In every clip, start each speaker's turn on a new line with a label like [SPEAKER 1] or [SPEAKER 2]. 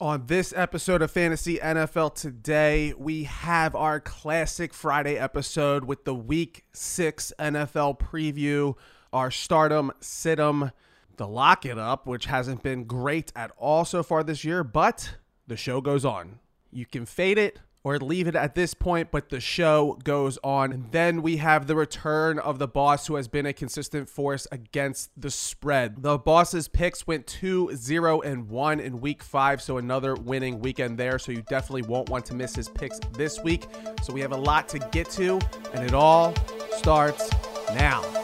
[SPEAKER 1] On this episode of Fantasy NFL Today, we have our classic Friday episode with the Week 6 NFL preview, our stardom, situm, the lock it up, which hasn't been great at all so far this year, but the show goes on. You can fade it or leave it at this point, but the show goes on. And then we have the return of the boss who has been a consistent force against the spread. The boss's picks went 2 0 and 1 in week five, so another winning weekend there. So you definitely won't want to miss his picks this week. So we have a lot to get to, and it all starts now.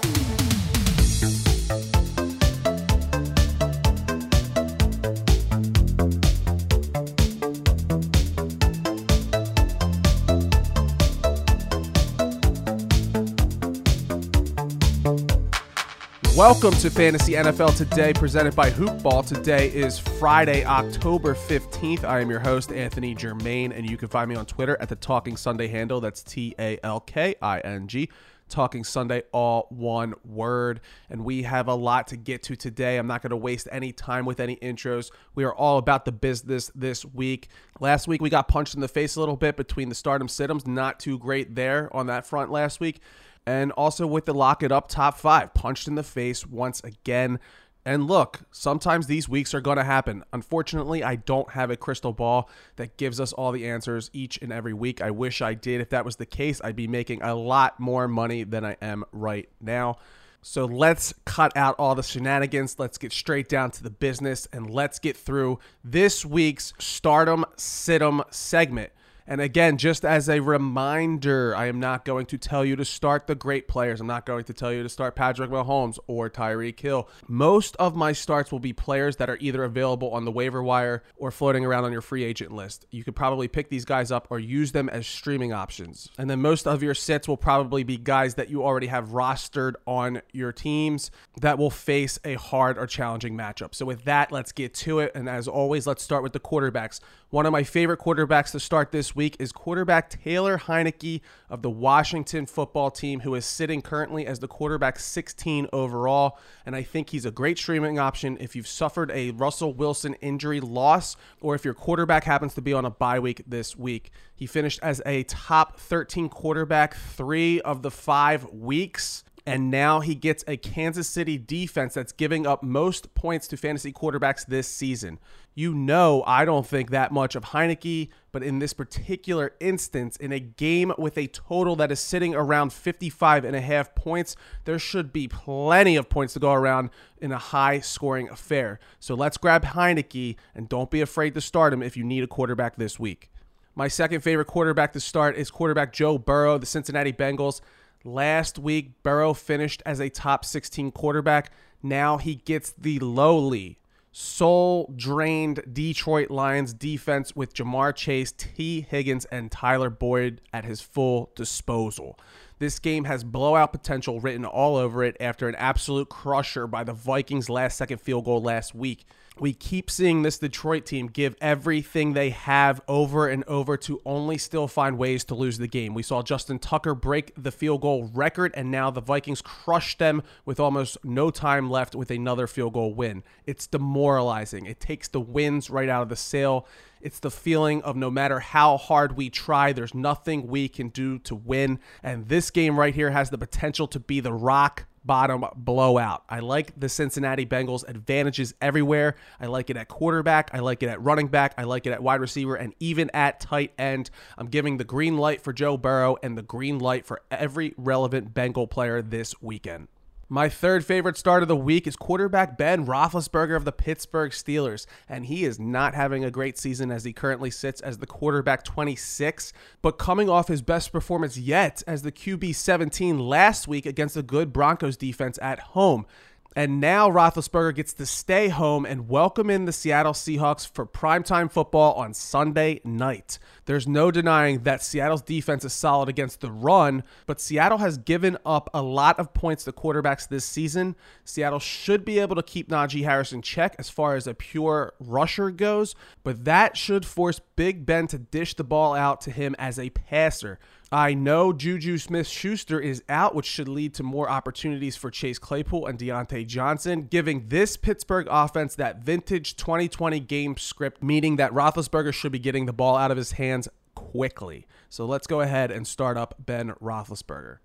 [SPEAKER 1] Welcome to Fantasy NFL Today, presented by Hoopball. Today is Friday, October 15th. I am your host, Anthony Germain, and you can find me on Twitter at the Talking Sunday handle. That's T A L K I N G. Talking Sunday, all one word. And we have a lot to get to today. I'm not going to waste any time with any intros. We are all about the business this week. Last week, we got punched in the face a little bit between the stardom situms. Not too great there on that front last week and also with the lock it up top five, punched in the face once again. And look, sometimes these weeks are going to happen. Unfortunately, I don't have a crystal ball that gives us all the answers each and every week. I wish I did. If that was the case, I'd be making a lot more money than I am right now. So let's cut out all the shenanigans. Let's get straight down to the business and let's get through this week's Stardom Situm segment. And again, just as a reminder, I am not going to tell you to start the great players. I'm not going to tell you to start Patrick Mahomes or Tyreek Hill. Most of my starts will be players that are either available on the waiver wire or floating around on your free agent list. You could probably pick these guys up or use them as streaming options. And then most of your sits will probably be guys that you already have rostered on your teams that will face a hard or challenging matchup. So with that, let's get to it. And as always, let's start with the quarterbacks. One of my favorite quarterbacks to start this week is quarterback Taylor Heinicke of the Washington football team, who is sitting currently as the quarterback 16 overall. And I think he's a great streaming option if you've suffered a Russell Wilson injury loss or if your quarterback happens to be on a bye week this week. He finished as a top 13 quarterback three of the five weeks and now he gets a Kansas City defense that's giving up most points to fantasy quarterbacks this season. You know, I don't think that much of Heinicke, but in this particular instance, in a game with a total that is sitting around 55 and a half points, there should be plenty of points to go around in a high scoring affair. So let's grab Heinicke and don't be afraid to start him if you need a quarterback this week. My second favorite quarterback to start is quarterback Joe Burrow, the Cincinnati Bengals. Last week, Burrow finished as a top 16 quarterback. Now he gets the lowly, soul drained Detroit Lions defense with Ja'Marr Chase, Tee Higgins, and Tyler Boyd at his full disposal. This game has blowout potential written all over it after an absolute crusher by the Vikings' last second field goal last week we keep seeing this Detroit team give everything they have over and over to only still find ways to lose the game. We saw Justin Tucker break the field goal record, and now the Vikings crush them with almost no time left with another field goal win. It's demoralizing. It takes the wins right out of the sail. It's the feeling of no matter how hard we try, there's nothing we can do to win. And this game right here has the potential to be the rock bottom blowout. I like the Cincinnati Bengals advantages everywhere. I like it at quarterback. I like it at running back. I like it at wide receiver and even at tight end. I'm giving the green light for Joe Burrow and the green light for every relevant Bengal player this weekend. My third favorite start of the week is quarterback Ben Roethlisberger of the Pittsburgh Steelers, and he is not having a great season as he currently sits as the quarterback 26, but coming off his best performance yet as the QB 17 last week against a good Broncos defense at home. And now Roethlisberger gets to stay home and welcome in the Seattle Seahawks for primetime football on Sunday night. There's no denying that Seattle's defense is solid against the run, but Seattle has given up a lot of points to quarterbacks this season. Seattle should be able to keep Najee Harris in check as far as a pure rusher goes, but that should force Big Ben to dish the ball out to him as a passer I know Juju Smith Schuster is out, which should lead to more opportunities for Chase Claypool and Diontae Johnson, giving this Pittsburgh offense that vintage 2020 game script, meaning that Roethlisberger should be getting the ball out of his hands quickly. So let's go ahead and start up Ben Roethlisberger.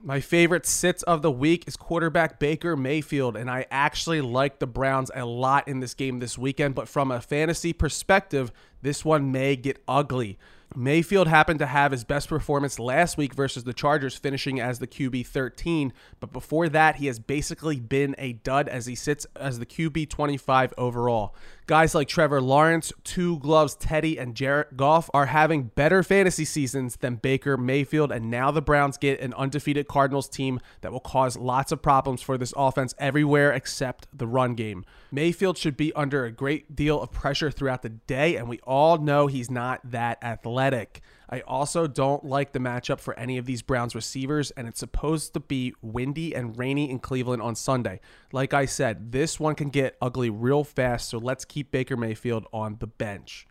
[SPEAKER 1] My favorite sits of the week is quarterback Baker Mayfield, and I actually like the Browns a lot in this game this weekend, but from a fantasy perspective, this one may get ugly. Mayfield happened to have his best performance last week versus the Chargers, finishing as the QB 13. But before that, he has basically been a dud as he sits as the QB 25 overall. Guys like Trevor Lawrence, Two Gloves Teddy, and Jared Goff are having better fantasy seasons than Baker Mayfield, and now the Browns get an undefeated Cardinals team that will cause lots of problems for this offense everywhere except the run game. Mayfield should be under a great deal of pressure throughout the day, and we all know he's not that athletic. I also don't like the matchup for any of these Browns receivers, and it's supposed to be windy and rainy in Cleveland on Sunday. Like I said, this one can get ugly real fast, so let's keep Baker Mayfield on the bench.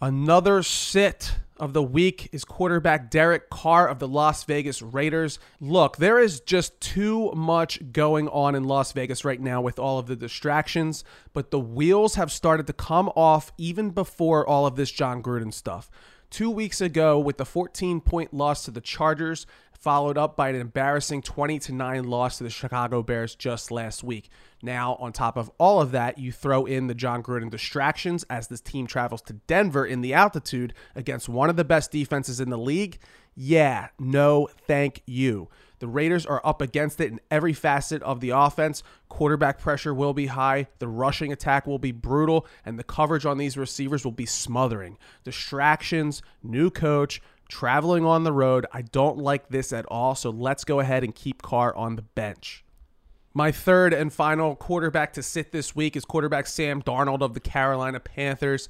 [SPEAKER 1] Another sit of the week is quarterback Derek Carr of the Las Vegas Raiders. Look, there is just too much going on in Las Vegas right now with all of the distractions, but the wheels have started to come off even before all of this Jon Gruden stuff two weeks ago with the 14 point loss to the Chargers, followed up by an embarrassing 20 to 9 loss to the Chicago Bears just last week. Now, on top of all of that, you throw in the Jon Gruden distractions as this team travels to Denver in the altitude against one of the best defenses in the league. Yeah, no, thank you. The Raiders are up against it in every facet of the offense. Quarterback pressure will be high, the rushing attack will be brutal, and the coverage on these receivers will be smothering. Distractions, new coach, traveling on the road. I don't like this at all, so let's go ahead and keep Carr on the bench. My third and final quarterback to sit this week is quarterback Sam Darnold of the Carolina Panthers.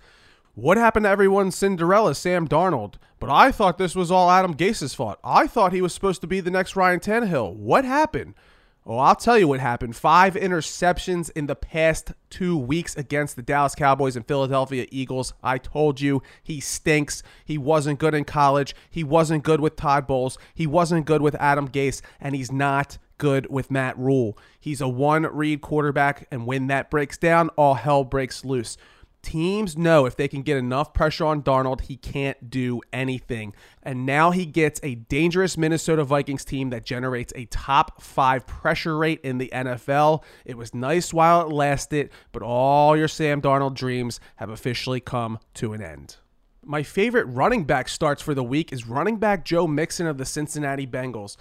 [SPEAKER 1] What happened to everyone's Cinderella, Sam Darnold? But I thought this was all Adam Gase's fault. I thought he was supposed to be the next Ryan Tannehill. What happened? Well, I'll tell you what happened. Five interceptions in the past two weeks against the Dallas Cowboys and Philadelphia Eagles. I told you he stinks. He wasn't good in college. He wasn't good with Todd Bowles. He wasn't good with Adam Gase. And he's not good with Matt Rhule. He's a one read quarterback. And when that breaks down, all hell breaks loose. Teams know if they can get enough pressure on Darnold, he can't do anything. And now he gets a dangerous Minnesota Vikings team that generates a top five pressure rate in the NFL. It was nice while it lasted, but all your Sam Darnold dreams have officially come to an end. My favorite running back starts for the week is running back Joe Mixon of the Cincinnati Bengals.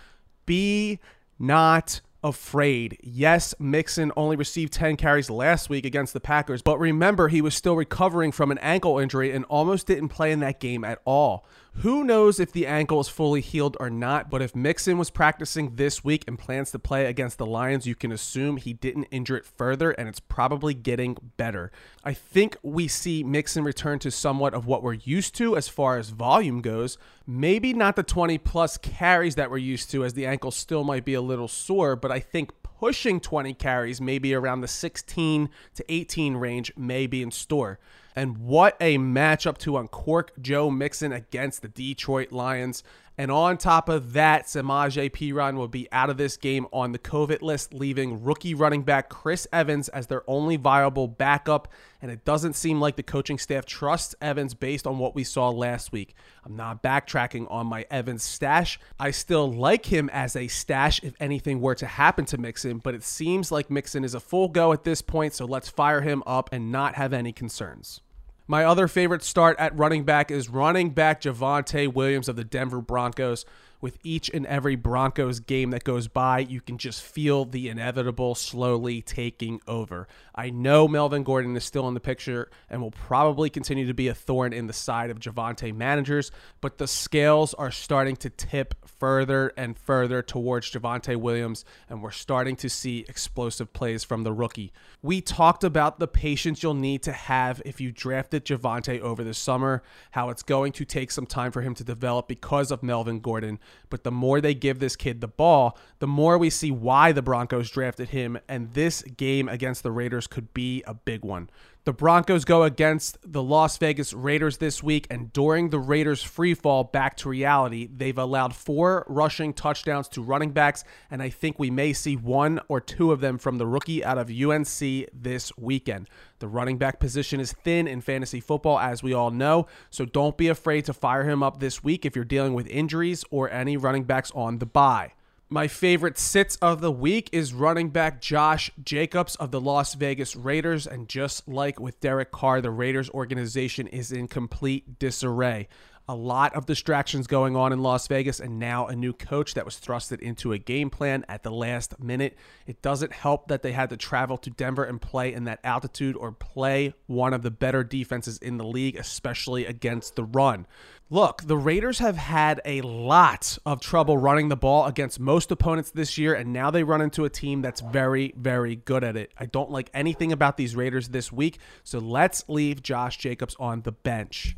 [SPEAKER 1] Be not afraid. Yes, Mixon only received 10 carries last week against the Packers, but remember, he was still recovering from an ankle injury and almost didn't play in that game at all. Who knows if the ankle is fully healed or not, but if Mixon was practicing this week and plans to play against the Lions, you can assume he didn't injure it further and it's probably getting better. I think we see Mixon return to somewhat of what we're used to as far as volume goes. Maybe not the 20 plus carries that we're used to, as the ankle still might be a little sore, but I think pushing 20 carries, maybe around the 16 to 18 range, may be in store. And what a matchup to uncork Joe Mixon against the Detroit Lions. And on top of that, Samaje Perine will be out of this game on the COVID list, leaving rookie running back Chris Evans as their only viable backup. And it doesn't seem like the coaching staff trusts Evans based on what we saw last week. I'm not backtracking on my Evans stash. I still like him as a stash if anything were to happen to Mixon, but it seems like Mixon is a full go at this point, so let's fire him up and not have any concerns. My other favorite start at running back is running back Javonte Williams of the Denver Broncos with each and every Broncos game that goes by, you can just feel the inevitable slowly taking over. I know Melvin Gordon is still in the picture and will probably continue to be a thorn in the side of Javonte managers, but the scales are starting to tip further and further towards Javonte Williams, and we're starting to see explosive plays from the rookie. We talked about the patience you'll need to have if you drafted Javonte over the summer, how it's going to take some time for him to develop because of Melvin Gordon. But the more they give this kid the ball, the more we see why the Broncos drafted him. And this game against the Raiders could be a big one. The Broncos go against the Las Vegas Raiders this week, and during the Raiders' free fall back to reality, they've allowed four rushing touchdowns to running backs, and I think we may see one or two of them from the rookie out of UNC this weekend. The running back position is thin in fantasy football, as we all know, so don't be afraid to fire him up this week if you're dealing with injuries or any running backs on the bye. My favorite sits of the week is running back Josh Jacobs of the Las Vegas Raiders. And just like with Derek Carr, the Raiders organization is in complete disarray a lot of distractions going on in Las Vegas, and now a new coach that was thrusted into a game plan at the last minute. It doesn't help that they had to travel to Denver and play in that altitude or play one of the better defenses in the league, especially against the run. Look, the Raiders have had a lot of trouble running the ball against most opponents this year, and now they run into a team that's very, very good at it. I don't like anything about these Raiders this week, so let's leave Josh Jacobs on the bench.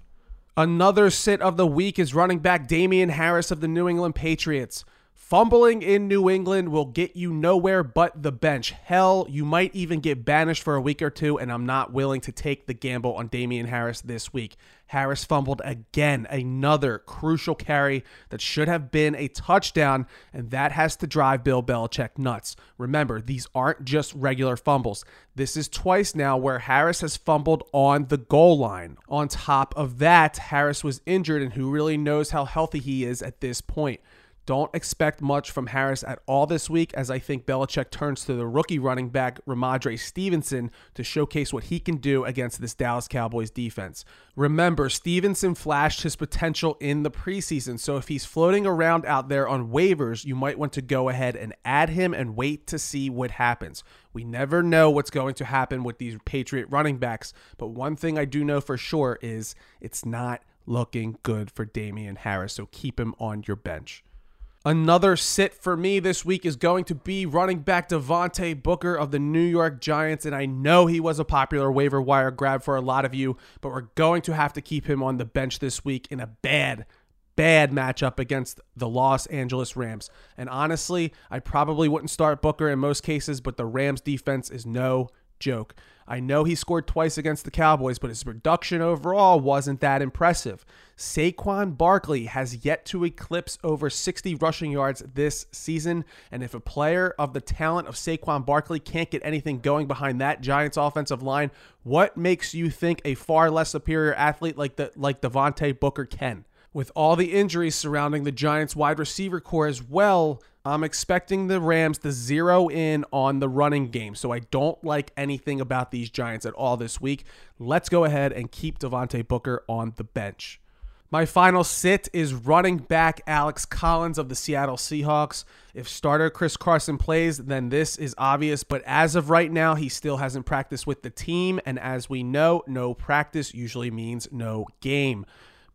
[SPEAKER 1] Another sit of the week is running back Damien Harris of the New England Patriots. Fumbling in New England will get you nowhere but the bench. Hell, you might even get banished for a week or two, and I'm not willing to take the gamble on Damien Harris this week. Harris fumbled again, another crucial carry that should have been a touchdown, and that has to drive Bill Belichick nuts. Remember, these aren't just regular fumbles. This is twice now where Harris has fumbled on the goal line. On top of that, Harris was injured, and who really knows how healthy he is at this point. Don't expect much from Harris at all this week, as I think Belichick turns to the rookie running back Rhamondre Stevenson to showcase what he can do against this Dallas Cowboys defense. Remember, Stevenson flashed his potential in the preseason, so if he's floating around out there on waivers, you might want to go ahead and add him and wait to see what happens. We never know what's going to happen with these Patriot running backs, but one thing I do know for sure is it's not looking good for Damien Harris, so keep him on your bench. Another sit for me this week is going to be running back Devontae Booker of the New York Giants. And I know he was a popular waiver wire grab for a lot of you, but we're going to have to keep him on the bench this week in a bad, bad matchup against the Los Angeles Rams. And honestly, I probably wouldn't start Booker in most cases, but the Rams defense is no joke. I know he scored twice against the Cowboys, but his production overall wasn't that impressive. Saquon Barkley has yet to eclipse over 60 rushing yards this season, and if a player of the talent of Saquon Barkley can't get anything going behind that Giants offensive line, what makes you think a far less superior athlete like the like Devontae Booker can? With all the injuries surrounding the Giants wide receiver corps as well, I'm expecting the Rams to zero in on the running game. So I don't like anything about these Giants at all this week. Let's go ahead and keep Devontae Booker on the bench. My final sit is running back Alex Collins of the Seattle Seahawks. If starter Chris Carson plays, then this is obvious, but as of right now, he still hasn't practiced with the team. And as we know, no practice usually means no game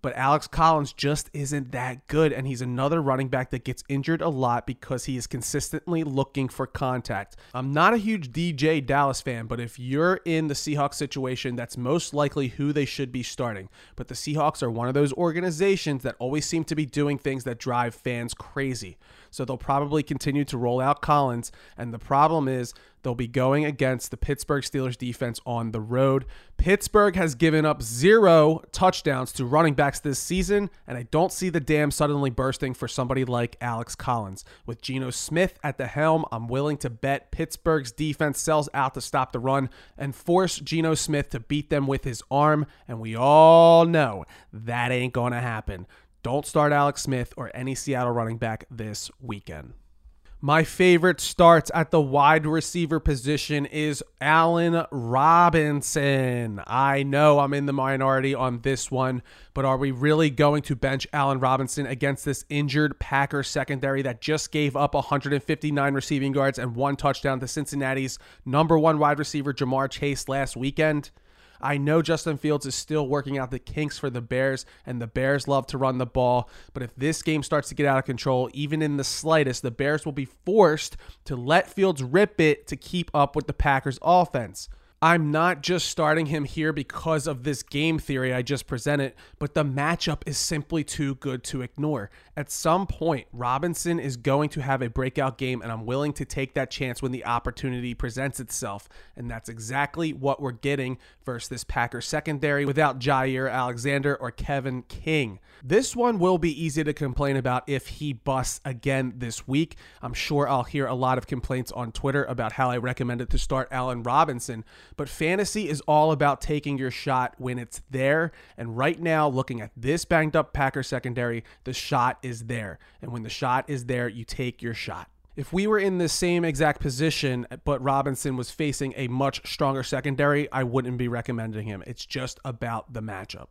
[SPEAKER 1] but Alex Collins just isn't that good. And he's another running back that gets injured a lot because he is consistently looking for contact. I'm not a huge DeeJay Dallas fan, but if you're in the Seahawks situation, that's most likely who they should be starting. But the Seahawks are one of those organizations that always seem to be doing things that drive fans crazy. So they'll probably continue to roll out Collins. And the problem is, They'll be going against the Pittsburgh Steelers defense on the road. Pittsburgh has given up zero touchdowns to running backs this season, and I don't see the dam suddenly bursting for somebody like Alex Collins. With Geno Smith at the helm, I'm willing to bet Pittsburgh's defense sells out to stop the run and force Geno Smith to beat them with his arm, and we all know that ain't going to happen. Don't start Alex Smith or any Seattle running back this weekend. My favorite starts at the wide receiver position is Allen Robinson. I know I'm in the minority on this one, but are we really going to bench Allen Robinson against this injured Packers secondary that just gave up 159 receiving yards and one touchdown to Cincinnati's number one wide receiver, Ja'Marr Chase, last weekend? I know Justin Fields is still working out the kinks for the Bears, and the Bears love to run the ball. But if this game starts to get out of control, even in the slightest, the Bears will be forced to let Fields rip it to keep up with the Packers' offense. I'm not just starting him here because of this game theory I just presented, but the matchup is simply too good to ignore. At some point, Robinson is going to have a breakout game, and I'm willing to take that chance when the opportunity presents itself. And that's exactly what we're getting versus this Packers secondary without Jaire Alexander or Kevin King. This one will be easy to complain about if he busts again this week. I'm sure I'll hear a lot of complaints on Twitter about how I recommended to start Allen Robinson. But fantasy is all about taking your shot when it's there. And right now, looking at this banged up Packer secondary, the shot is there. And when the shot is there, you take your shot. If we were in the same exact position, but Robinson was facing a much stronger secondary, I wouldn't be recommending him. It's just about the matchup.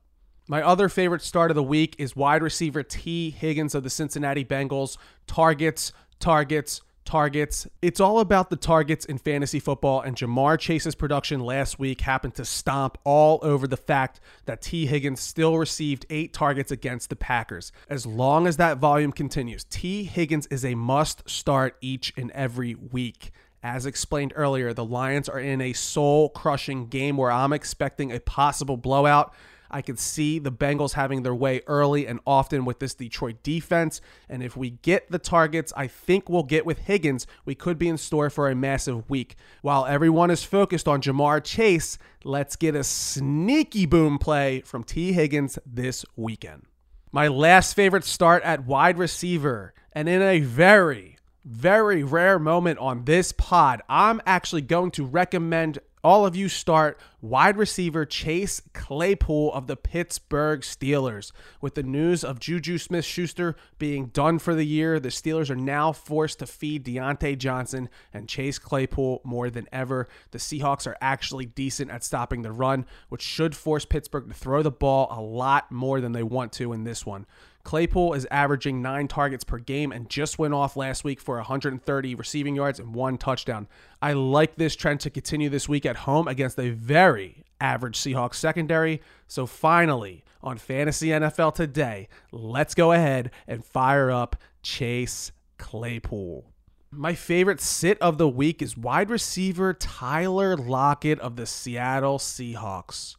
[SPEAKER 1] My other favorite start of the week is wide receiver Tee Higgins of the Cincinnati Bengals. Targets, targets, targets. It's all about the targets in fantasy football, and Ja'Marr Chase's production last week happened to stomp all over the fact that Tee Higgins still received eight targets against the Packers. As long as that volume continues, Tee Higgins is a must start each and every week. As explained earlier, the Lions are in a soul crushing game where I'm expecting a possible blowout. I could see the Bengals having their way early and often with this Detroit defense. And if we get the targets I think we'll get with Higgins, we could be in store for a massive week. While everyone is focused on Ja'Marr Chase, let's get a sneaky boom play from Tee Higgins this weekend. My last favorite start at wide receiver, and in a very, very rare moment on this pod, I'm actually going to recommend all of you start wide receiver Chase Claypool of the Pittsburgh Steelers. With the news of Juju Smith Schuster being done for the year, the Steelers are now forced to feed Diontae Johnson and Chase Claypool more than ever. The Seahawks are actually decent at stopping the run, which should force Pittsburgh to throw the ball a lot more than they want to in this one. Claypool is averaging nine targets per game and just went off last week for 130 receiving yards and one touchdown. I like this trend to continue this week at home against a very average Seahawks secondary. So finally, on Fantasy NFL today, let's go ahead and fire up Chase Claypool. My favorite sit of the week is wide receiver Tyler Lockett of the Seattle Seahawks.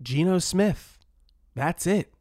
[SPEAKER 1] Geno Smith. That's it.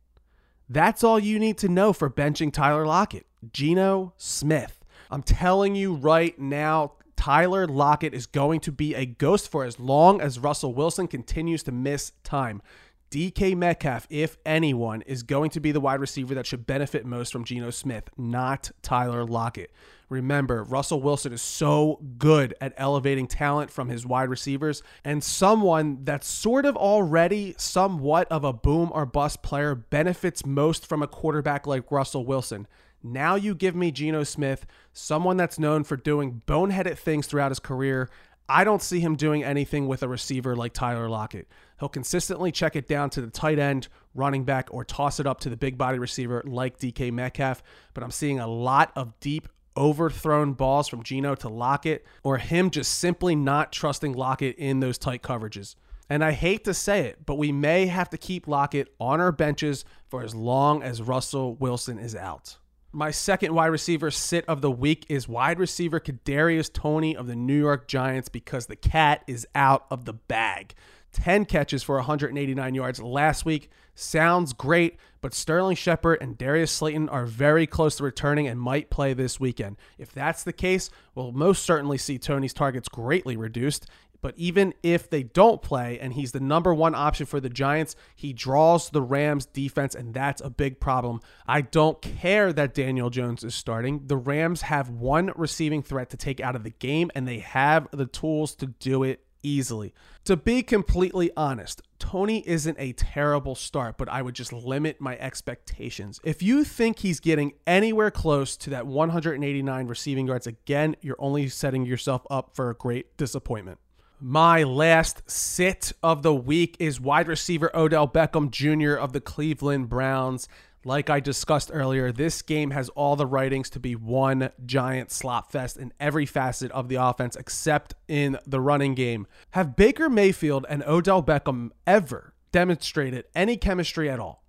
[SPEAKER 1] That's all you need to know for benching Tyler Lockett. Geno Smith. I'm telling you right now, Tyler Lockett is going to be a ghost for as long as Russell Wilson continues to miss time. DK Metcalf, if anyone, is going to be the wide receiver that should benefit most from Geno Smith, not Tyler Lockett. Remember, Russell Wilson is so good at elevating talent from his wide receivers, and someone that's sort of already somewhat of a boom or bust player benefits most from a quarterback like Russell Wilson. Now you give me Geno Smith, someone that's known for doing boneheaded things throughout his career. I don't see him doing anything with a receiver like Tyler Lockett. He'll consistently check it down to the tight end, running back, or toss it up to the big body receiver like DK Metcalf. But I'm seeing a lot of deep overthrown balls from Geno to Lockett, or him just simply not trusting Lockett in those tight coverages. And I hate to say it, but we may have to keep Lockett on our benches for as long as Russell Wilson is out. My second wide receiver sit of the week is wide receiver Kadarius Toney of the New York Giants because the cat is out of the bag. 10 catches for 189 yards last week. Sounds great, but Sterling Shepard and Darius Slayton are very close to returning and might play this weekend. If that's the case, we'll most certainly see Toney's targets greatly reduced. But even if they don't play and he's the number one option for the Giants, he draws the Rams defense, and that's a big problem. I don't care that Daniel Jones is starting. The Rams have one receiving threat to take out of the game, and they have the tools to do it easily. To be completely honest, Toney isn't a terrible start, but I would just limit my expectations. If you think he's getting anywhere close to that 189 receiving yards again, you're only setting yourself up for a great disappointment. My last sit of the week is wide receiver Odell Beckham Jr. of the Cleveland Browns. Like I discussed earlier, this game has all the writings to be one giant slop fest in every facet of the offense except in the running game. Have Baker Mayfield and Odell Beckham ever demonstrated any chemistry at all?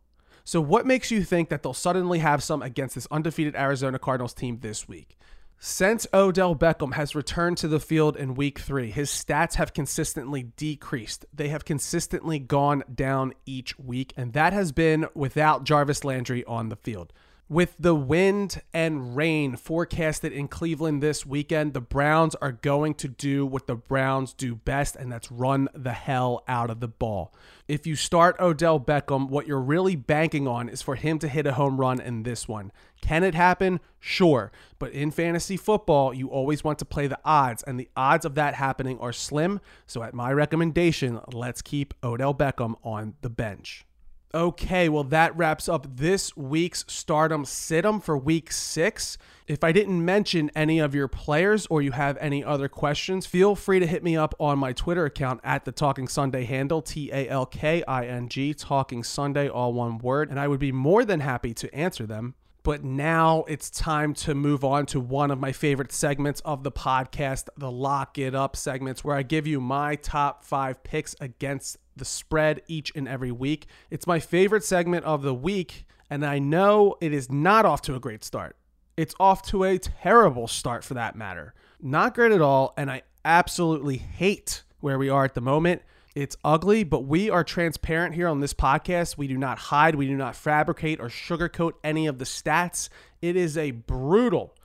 [SPEAKER 1] So, what makes you think that they'll suddenly have some against this undefeated Arizona Cardinals team this week? Since Odell Beckham has returned to the field in week three, his stats have consistently decreased. They have consistently gone down each week, and that has been without Jarvis Landry on the field. With the wind and rain forecasted in Cleveland this weekend, the Browns are going to do what the Browns do best, and that's run the hell out of the ball. If you start Odell Beckham, what you're really banking on is for him to hit a home run in this one. Can it happen? Sure. But in fantasy football, you always want to play the odds, and the odds of that happening are slim. So, at my recommendation, let's keep Odell Beckham on the bench. Okay, well, that wraps up this week's Stardom Situm for week six. If I didn't mention any of your players or you have any other questions, feel free to hit me up on my Twitter account at the Talking Sunday handle, T A L K I N G, Talking Sunday, all one word, and I would be more than happy to answer them. But now it's time to move on to one of my favorite segments of the podcast, the Lock It Up segments, where I give you my top five picks against the spread each and every week. It's my favorite segment of the week, and I know it is not off to a great start. It's off to a terrible start for that matter. Not great at all, and I absolutely hate where we are at the moment. It's ugly, but we are transparent here on this podcast. We do not hide, we do not fabricate or sugarcoat any of the stats. It is a brutal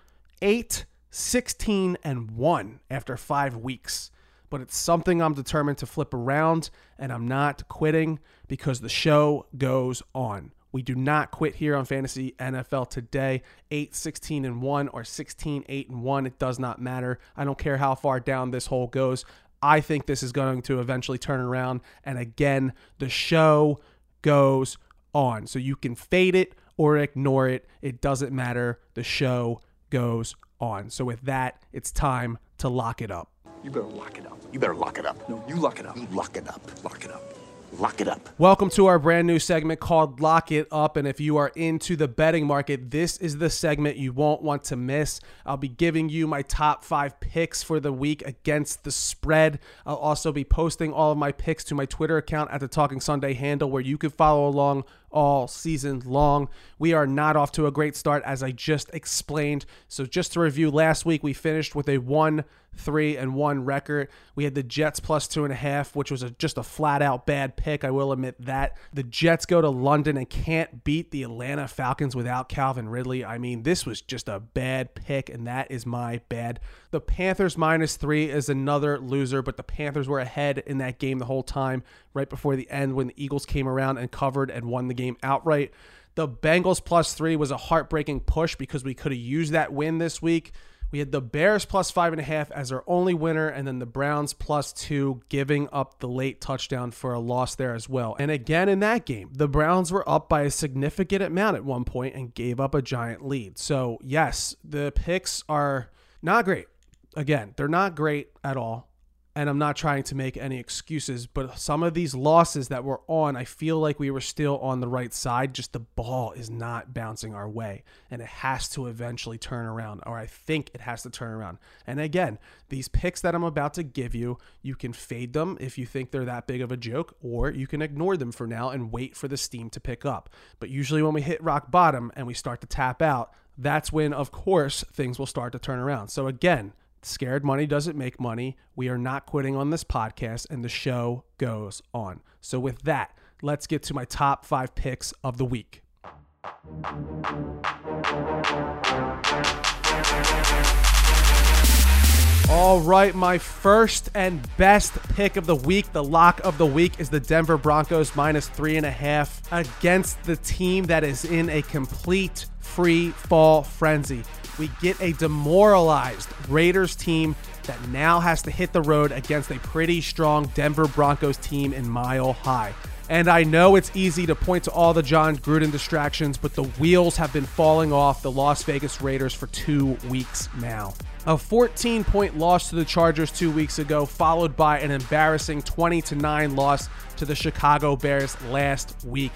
[SPEAKER 1] 8, 16, and 1 after five weeks but it's something I'm determined to flip around, and I'm not quitting because the show goes on. We do not quit here on Fantasy NFL today. 8, 16, and 1 or 16, 8, and 1. It does not matter. I don't care how far down this hole goes. I think this is going to eventually turn around. And again, the show goes on. So you can fade it or ignore it. It doesn't matter. The show goes on. So with that, it's time to lock it up.
[SPEAKER 2] You better lock it up.
[SPEAKER 3] You better lock it up.
[SPEAKER 2] No, you lock it up.
[SPEAKER 3] You lock it up.
[SPEAKER 2] Lock it up.
[SPEAKER 3] Lock it up.
[SPEAKER 1] Welcome to our brand new segment called Lock It Up. And if you are into the betting market, this is the segment you won't want to miss. I'll be giving you my top five picks for the week against the spread. I'll also be posting all of my picks to my Twitter account at the Talking Sunday handle where you can follow along all season long. We are not off to a great start, as I just explained. So, just to review, last week we finished with a 1 3 and 1 record. We had the Jets plus two and a half, which was a, just a flat out bad pick. I will admit that. The Jets go to London and can't beat the Atlanta Falcons without Calvin Ridley. I mean, this was just a bad pick, and that is my bad. The Panthers minus three is another loser, but the Panthers were ahead in that game the whole time, right before the end when the Eagles came around and covered and won the game outright. The Bengals plus three was a heartbreaking push because we could have used that win this week. We had the Bears plus five and a half as our only winner, and then the Browns plus two, giving up the late touchdown for a loss there as well. And again, in that game, the Browns were up by a significant amount at one point and gave up a giant lead. So, yes, the picks are not great. Again, they're not great at all and I'm not trying to make any excuses, but some of these losses that we're on, I feel like we were still on the right side. Just the ball is not bouncing our way, and it has to eventually turn around, or I think it has to turn around. And again, these picks that I'm about to give you, you can fade them if you think they're that big of a joke, or you can ignore them for now and wait for the steam to pick up. But usually, when we hit rock bottom and we start to tap out, that's when, of course, things will start to turn around. So, again, Scared money doesn't make money. We are not quitting on this podcast, and the show goes on. So, with that, let's get to my top five picks of the week. All right, my first and best pick of the week, the lock of the week, is the Denver Broncos minus three and a half against the team that is in a complete free fall frenzy. We get a demoralized Raiders team that now has to hit the road against a pretty strong Denver Broncos team in Mile High. And I know it's easy to point to all the Jon Gruden distractions, but the wheels have been falling off the Las Vegas Raiders for two weeks now. A 14 point loss to the Chargers two weeks ago, followed by an embarrassing 20 9 loss to the Chicago Bears last week.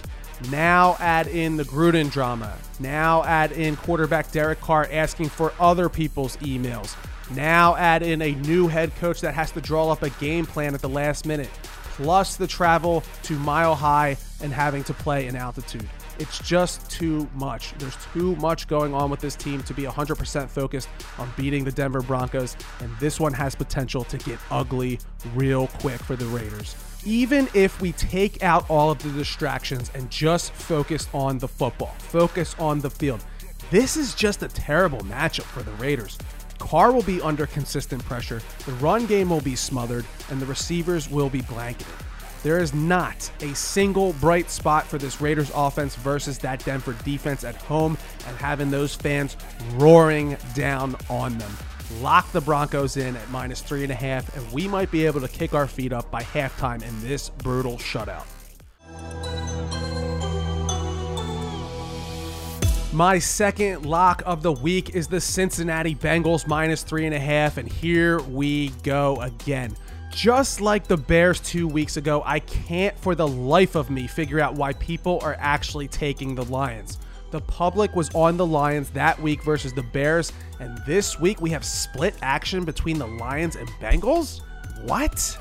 [SPEAKER 1] Now add in the Gruden drama. Now add in quarterback Derek Carr asking for other people's emails. Now add in a new head coach that has to draw up a game plan at the last minute. plus the travel to Mile High and having to play in altitude. It's just too much. There's too much going on with this team to be 100% focused on beating the Denver Broncos, and this one has potential to get ugly real quick for the Raiders. Even if we take out all of the distractions and just focus on the football, focus on the field, this is just a terrible matchup for the Raiders. Carr will be under consistent pressure, the run game will be smothered, and the receivers will be blanketed. There is not a single bright spot for this Raiders offense versus that Denver defense at home and having those fans roaring down on them. Lock the Broncos in at minus three and a half, and we might be able to kick our feet up by halftime in this brutal shutout. My second lock of the week is the Cincinnati Bengals minus three and a half, and here we go again. Just like the Bears two weeks ago, I can't for the life of me figure out why people are actually taking the Lions. The public was on the Lions that week versus the Bears, and this week we have split action between the Lions and Bengals? What?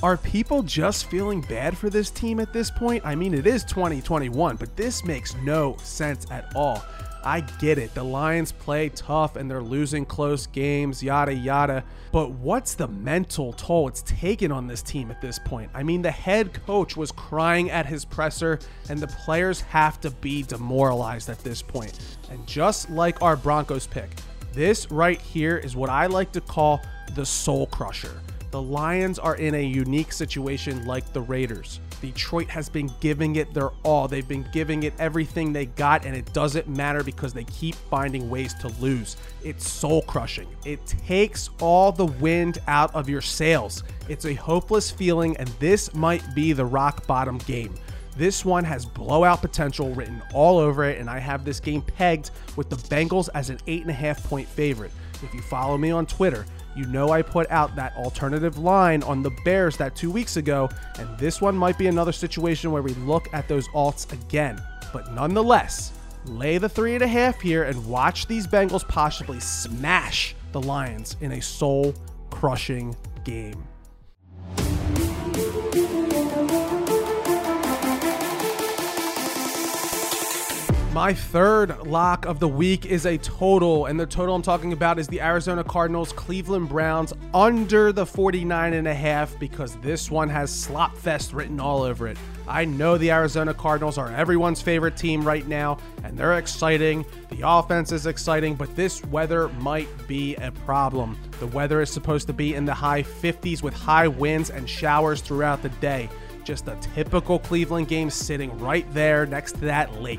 [SPEAKER 1] Are people just feeling bad for this team at this point? I mean, it is 2021, but this makes no sense at all. I get it. The Lions play tough and they're losing close games, yada, yada. But what's the mental toll it's taken on this team at this point? I mean, the head coach was crying at his presser, and the players have to be demoralized at this point. And just like our Broncos pick, this right here is what I like to call the soul crusher. The Lions are in a unique situation like the Raiders. Detroit has been giving it their all. They've been giving it everything they got, and it doesn't matter because they keep finding ways to lose. It's soul crushing. It takes all the wind out of your sails. It's a hopeless feeling, and this might be the rock bottom game. This one has blowout potential written all over it, and I have this game pegged with the Bengals as an 8.5 point favorite. If you follow me on Twitter, you know I put out that alternative line on the Bears that two weeks ago, and this one might be another situation where we look at those alts again. But nonetheless, lay the three and a half here and watch these Bengals possibly smash the Lions in a soul crushing game. My third lock of the week is a total, and the total I'm talking about is the Arizona Cardinals Cleveland Browns under the 49 and a half because this one has slop fest written all over it. I know the Arizona Cardinals are everyone's favorite team right now, and they're exciting. The offense is exciting, but this weather might be a problem. The weather is supposed to be in the high 50s with high winds and showers throughout the day. Just a typical Cleveland game sitting right there next to that lake.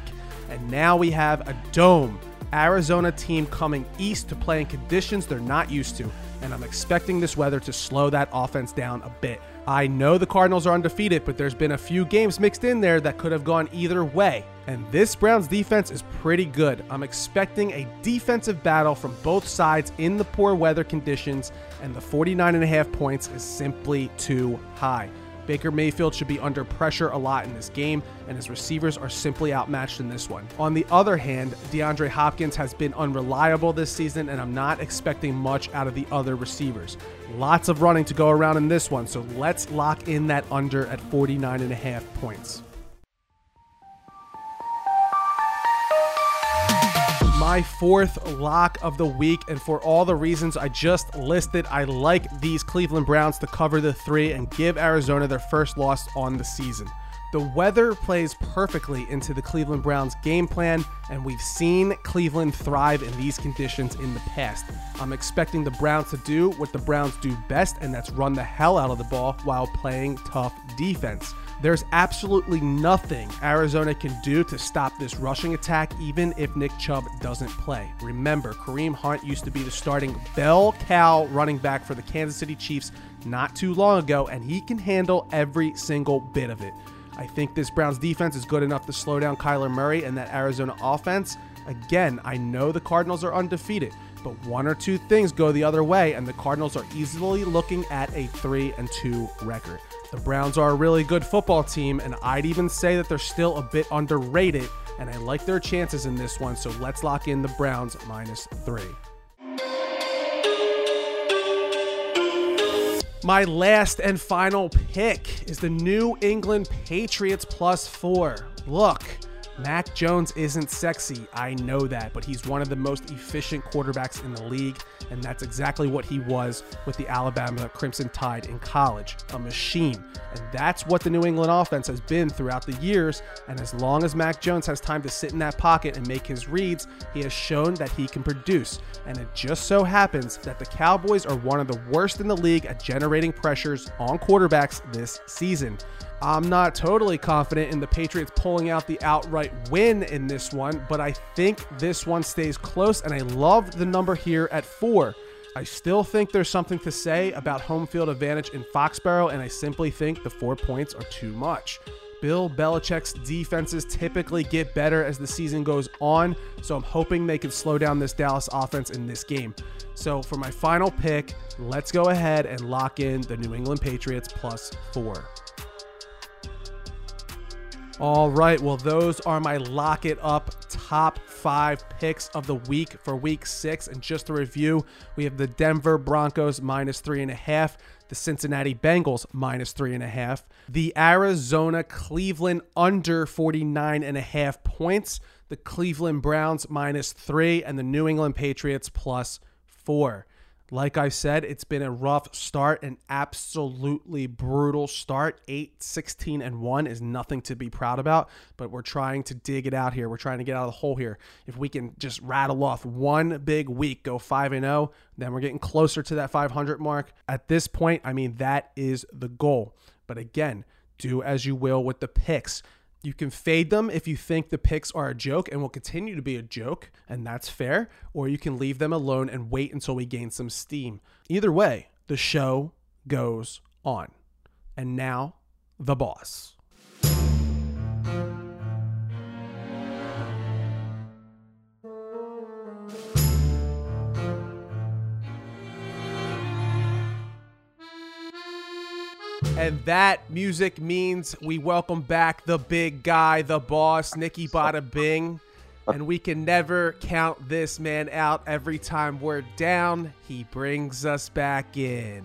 [SPEAKER 1] And now we have a dome Arizona team coming east to play in conditions they're not used to. And I'm expecting this weather to slow that offense down a bit. I know the Cardinals are undefeated, but there's been a few games mixed in there that could have gone either way. And this Browns defense is pretty good. I'm expecting a defensive battle from both sides in the poor weather conditions, and the 49.5 points is simply too high. Baker Mayfield should be under pressure a lot in this game, and his receivers are simply outmatched in this one. On the other hand, DeAndre Hopkins has been unreliable this season, and I'm not expecting much out of the other receivers. Lots of running to go around in this one, so let's lock in that under at 49 and a half points. My fourth lock of the week. And for all the reasons I just listed, I like these Cleveland Browns to cover the three and give Arizona their first loss on the season. The weather plays perfectly into the Cleveland Browns game plan, and we've seen Cleveland thrive in these conditions in the past. I'm expecting the Browns to do what the Browns do best, and that's run the hell out of the ball while playing tough defense. There's absolutely nothing Arizona can do to stop this rushing attack, even if Nick Chubb doesn't play. Remember, Kareem Hunt used to be the starting bell cow running back for the Kansas City Chiefs not too long ago, and he can handle every single bit of it. I think this Browns defense is good enough to slow down Kyler Murray and that Arizona offense. Again, I know the Cardinals are undefeated, but one or two things go the other way, and the Cardinals are easily looking at a 3 and 2 record. The Browns are a really good football team, and I'd even say that they're still a bit underrated, and I like their chances in this one, so let's lock in the Browns minus three. My last and final pick is the New England Patriots plus four. Look, Mac Jones isn't sexy. I know that, but he's one of the most efficient quarterbacks in the league, and that's exactly what he was with the Alabama Crimson Tide in college a machine. And that's what the New England offense has been throughout the years. And as long as Mac Jones has time to sit in that pocket and make his reads, he has shown that he can produce. And it just so happens that the Cowboys are one of the worst in the league at generating pressures on quarterbacks this season. I'm not totally confident in the Patriots pulling out the outright win in this one, but I think this one stays close, and I love the number here at four. I still think there's something to say about home field advantage in Foxborough, and I simply think the four points are too much. Bill Belichick's defenses typically get better as the season goes on, so I'm hoping they can slow down this Dallas offense in this game. So for my final pick, let's go ahead and lock in the New England Patriots plus four. All right. Well, those are my lock it up top five picks of the week for week six. And just to review, we have the Denver Broncos minus three and a half, the Cincinnati Bengals minus three and a half, the Arizona Cleveland under 49 and a half points, the Cleveland Browns minus three, and the New England Patriots plus four. Like I said, it's been a rough start, an absolutely brutal start. 8, 16, and 1 is nothing to be proud about, but we're trying to dig it out here. We're trying to get out of the hole here. If we can just rattle off one big week, go 5 and 0, then we're getting closer to that 500 mark. At this point, I mean, that is the goal. But again, do as you will with the picks. You can fade them if you think the picks are a joke and will continue to be a joke, and that's fair, or you can leave them alone and wait until we gain some steam. Either way, the show goes on. And now, the boss. And that music means we welcome back the big guy, the boss, Nicky Bada Bing. And we can never count this man out. Every time we're down, he brings us back in.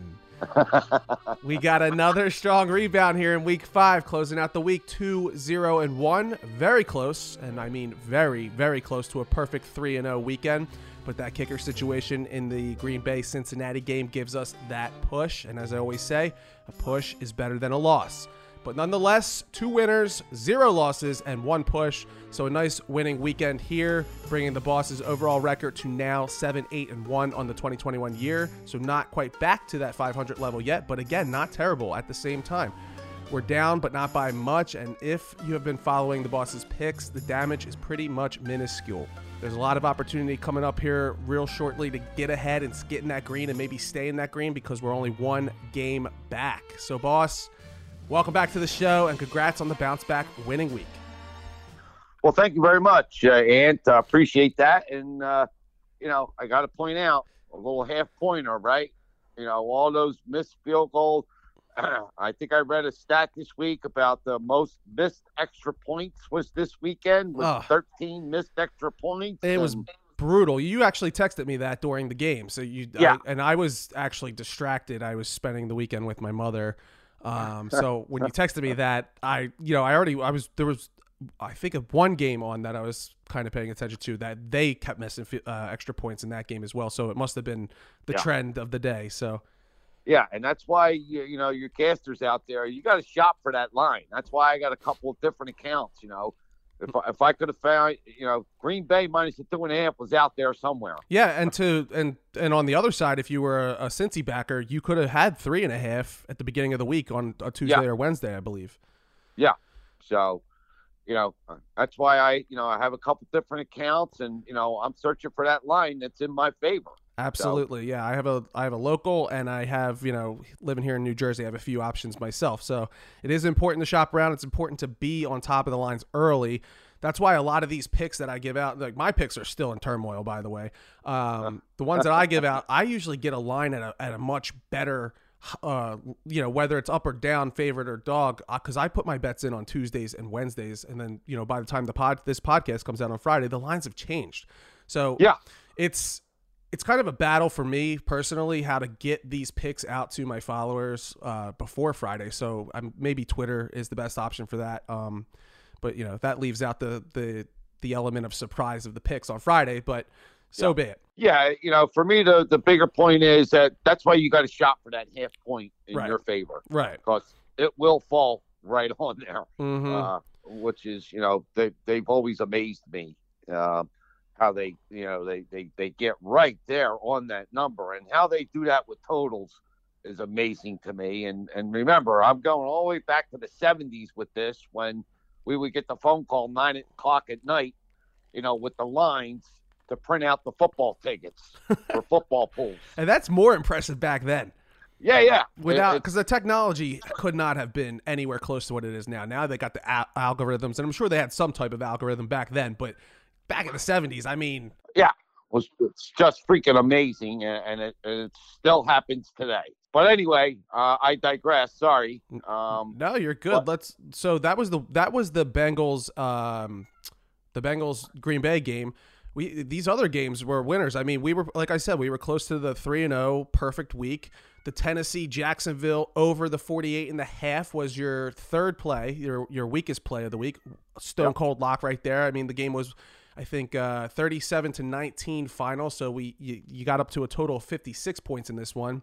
[SPEAKER 1] we got another strong rebound here in week five, closing out the week 2 0 and 1. Very close, and I mean very, very close to a perfect 3 0 weekend. But that kicker situation in the Green Bay Cincinnati game gives us that push. And as I always say, a push is better than a loss. But nonetheless, two winners, zero losses, and one push. So a nice winning weekend here, bringing the Boss's overall record to now 7 8 and 1 on the 2021 year. So not quite back to that 500 level yet, but again, not terrible at the same time. We're down, but not by much. And if you have been following the Boss's picks, the damage is pretty much minuscule. There's a lot of opportunity coming up here real shortly to get ahead and get in that green and maybe stay in that green because we're only one game back. So, boss, welcome back to the show and congrats on the bounce back winning week.
[SPEAKER 2] Well, thank you very much, uh, Ant. Uh, appreciate that. And, uh, you know, I got to point out a little half pointer, right? You know, all those missed field goals I think I read a stat this week about the most missed extra points was this weekend with oh. 13 missed extra points.
[SPEAKER 1] It and... was brutal. You actually texted me that during the game. So you
[SPEAKER 2] yeah.
[SPEAKER 1] I, and I was actually distracted. I was spending the weekend with my mother. Um, so when you texted me that, I you know I already I was there was I think of one game on that I was kind of paying attention to that they kept missing uh, extra points in that game as well. So it must have been the yeah. trend of the day. So
[SPEAKER 2] yeah, and that's why you, you know your casters out there, you got to shop for that line. That's why I got a couple of different accounts. You know, if I, if I could have found, you know, Green Bay minus the two and a half was out there somewhere.
[SPEAKER 1] Yeah, and to and and on the other side, if you were a, a Cincy backer, you could have had three and a half at the beginning of the week on a Tuesday yeah. or Wednesday, I believe.
[SPEAKER 2] Yeah, so you know that's why I you know I have a couple different accounts, and you know I'm searching for that line that's in my favor.
[SPEAKER 1] Absolutely, so. yeah. I have a I have a local, and I have you know living here in New Jersey. I have a few options myself, so it is important to shop around. It's important to be on top of the lines early. That's why a lot of these picks that I give out, like my picks are still in turmoil, by the way. Um, the ones that I give out, I usually get a line at a at a much better. Uh, you know whether it's up or down, favorite or dog, because uh, I put my bets in on Tuesdays and Wednesdays, and then you know by the time the pod this podcast comes out on Friday, the lines have changed. So
[SPEAKER 2] yeah,
[SPEAKER 1] it's it's kind of a battle for me personally how to get these picks out to my followers uh, before Friday. So um, maybe Twitter is the best option for that. Um, but you know that leaves out the the the element of surprise of the picks on Friday. But so
[SPEAKER 2] Yeah.
[SPEAKER 1] be it.
[SPEAKER 2] Yeah, you know, for me, the the bigger point is that that's why you got to shop for that half point in
[SPEAKER 1] Right.
[SPEAKER 2] your favor
[SPEAKER 1] Right.
[SPEAKER 2] because it will fall right on there.
[SPEAKER 1] hmm
[SPEAKER 2] uh, which is you know they they've always amazed me um, how they you know they, they they get right there on that number and how they do that with totals is amazing to me and and remember I'm going all the way back to the 70s with this when we would get the phone call nine o'clock at night you know with the lines to print out the football tickets for football pools
[SPEAKER 1] and that's more impressive back then.
[SPEAKER 2] yeah yeah
[SPEAKER 1] Without because the technology could not have been anywhere close to what it is now. Now they got the al- algorithms, and I'm sure they had some type of algorithm back then. But back in the 70s, I mean,
[SPEAKER 2] was it's just freaking amazing, and, and it, it still happens today. But anyway, uh, I digress. Sorry. Um,
[SPEAKER 1] No, you're good.
[SPEAKER 2] But-
[SPEAKER 1] Let's. So that was the that was the Bengals, um, the Bengals Green Bay game. We these other games were winners. I mean, we were like I said, we were close to the three and zero perfect week. The Tennessee Jacksonville over the 48 and a half was your third play, your your weakest play of the week. Stone
[SPEAKER 2] Yep.
[SPEAKER 1] cold lock right there. I mean, the game was I think uh, 37 to 19 final, so we you, you got up to a total of 56 points in this one.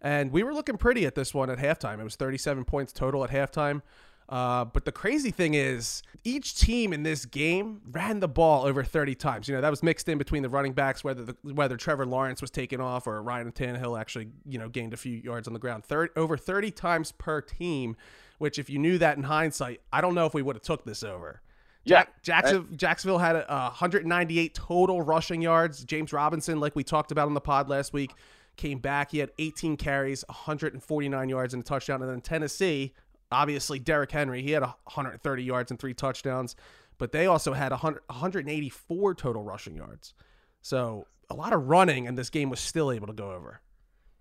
[SPEAKER 1] And we were looking pretty at this one at halftime. It was 37 points total at halftime. Uh, but the crazy thing is, each team in this game ran the ball over 30 times. You know, that was mixed in between the running backs, whether the, whether Trevor Lawrence was taken off or Ryan Tannehill actually, you know, gained a few yards on the ground. Third, over 30 times per team, which if you knew that in hindsight, I don't know if we would have took this over.
[SPEAKER 2] Yeah,
[SPEAKER 1] Jackson, Jacksonville had a, a 198 total rushing yards. James Robinson, like we talked about on the pod last week, came back. He had 18 carries, 149 yards and a touchdown. And then Tennessee, obviously Derrick Henry, he had 130 yards and three touchdowns. But they also had 100, 184 total rushing yards. So a lot of running, and this game was still able to go over.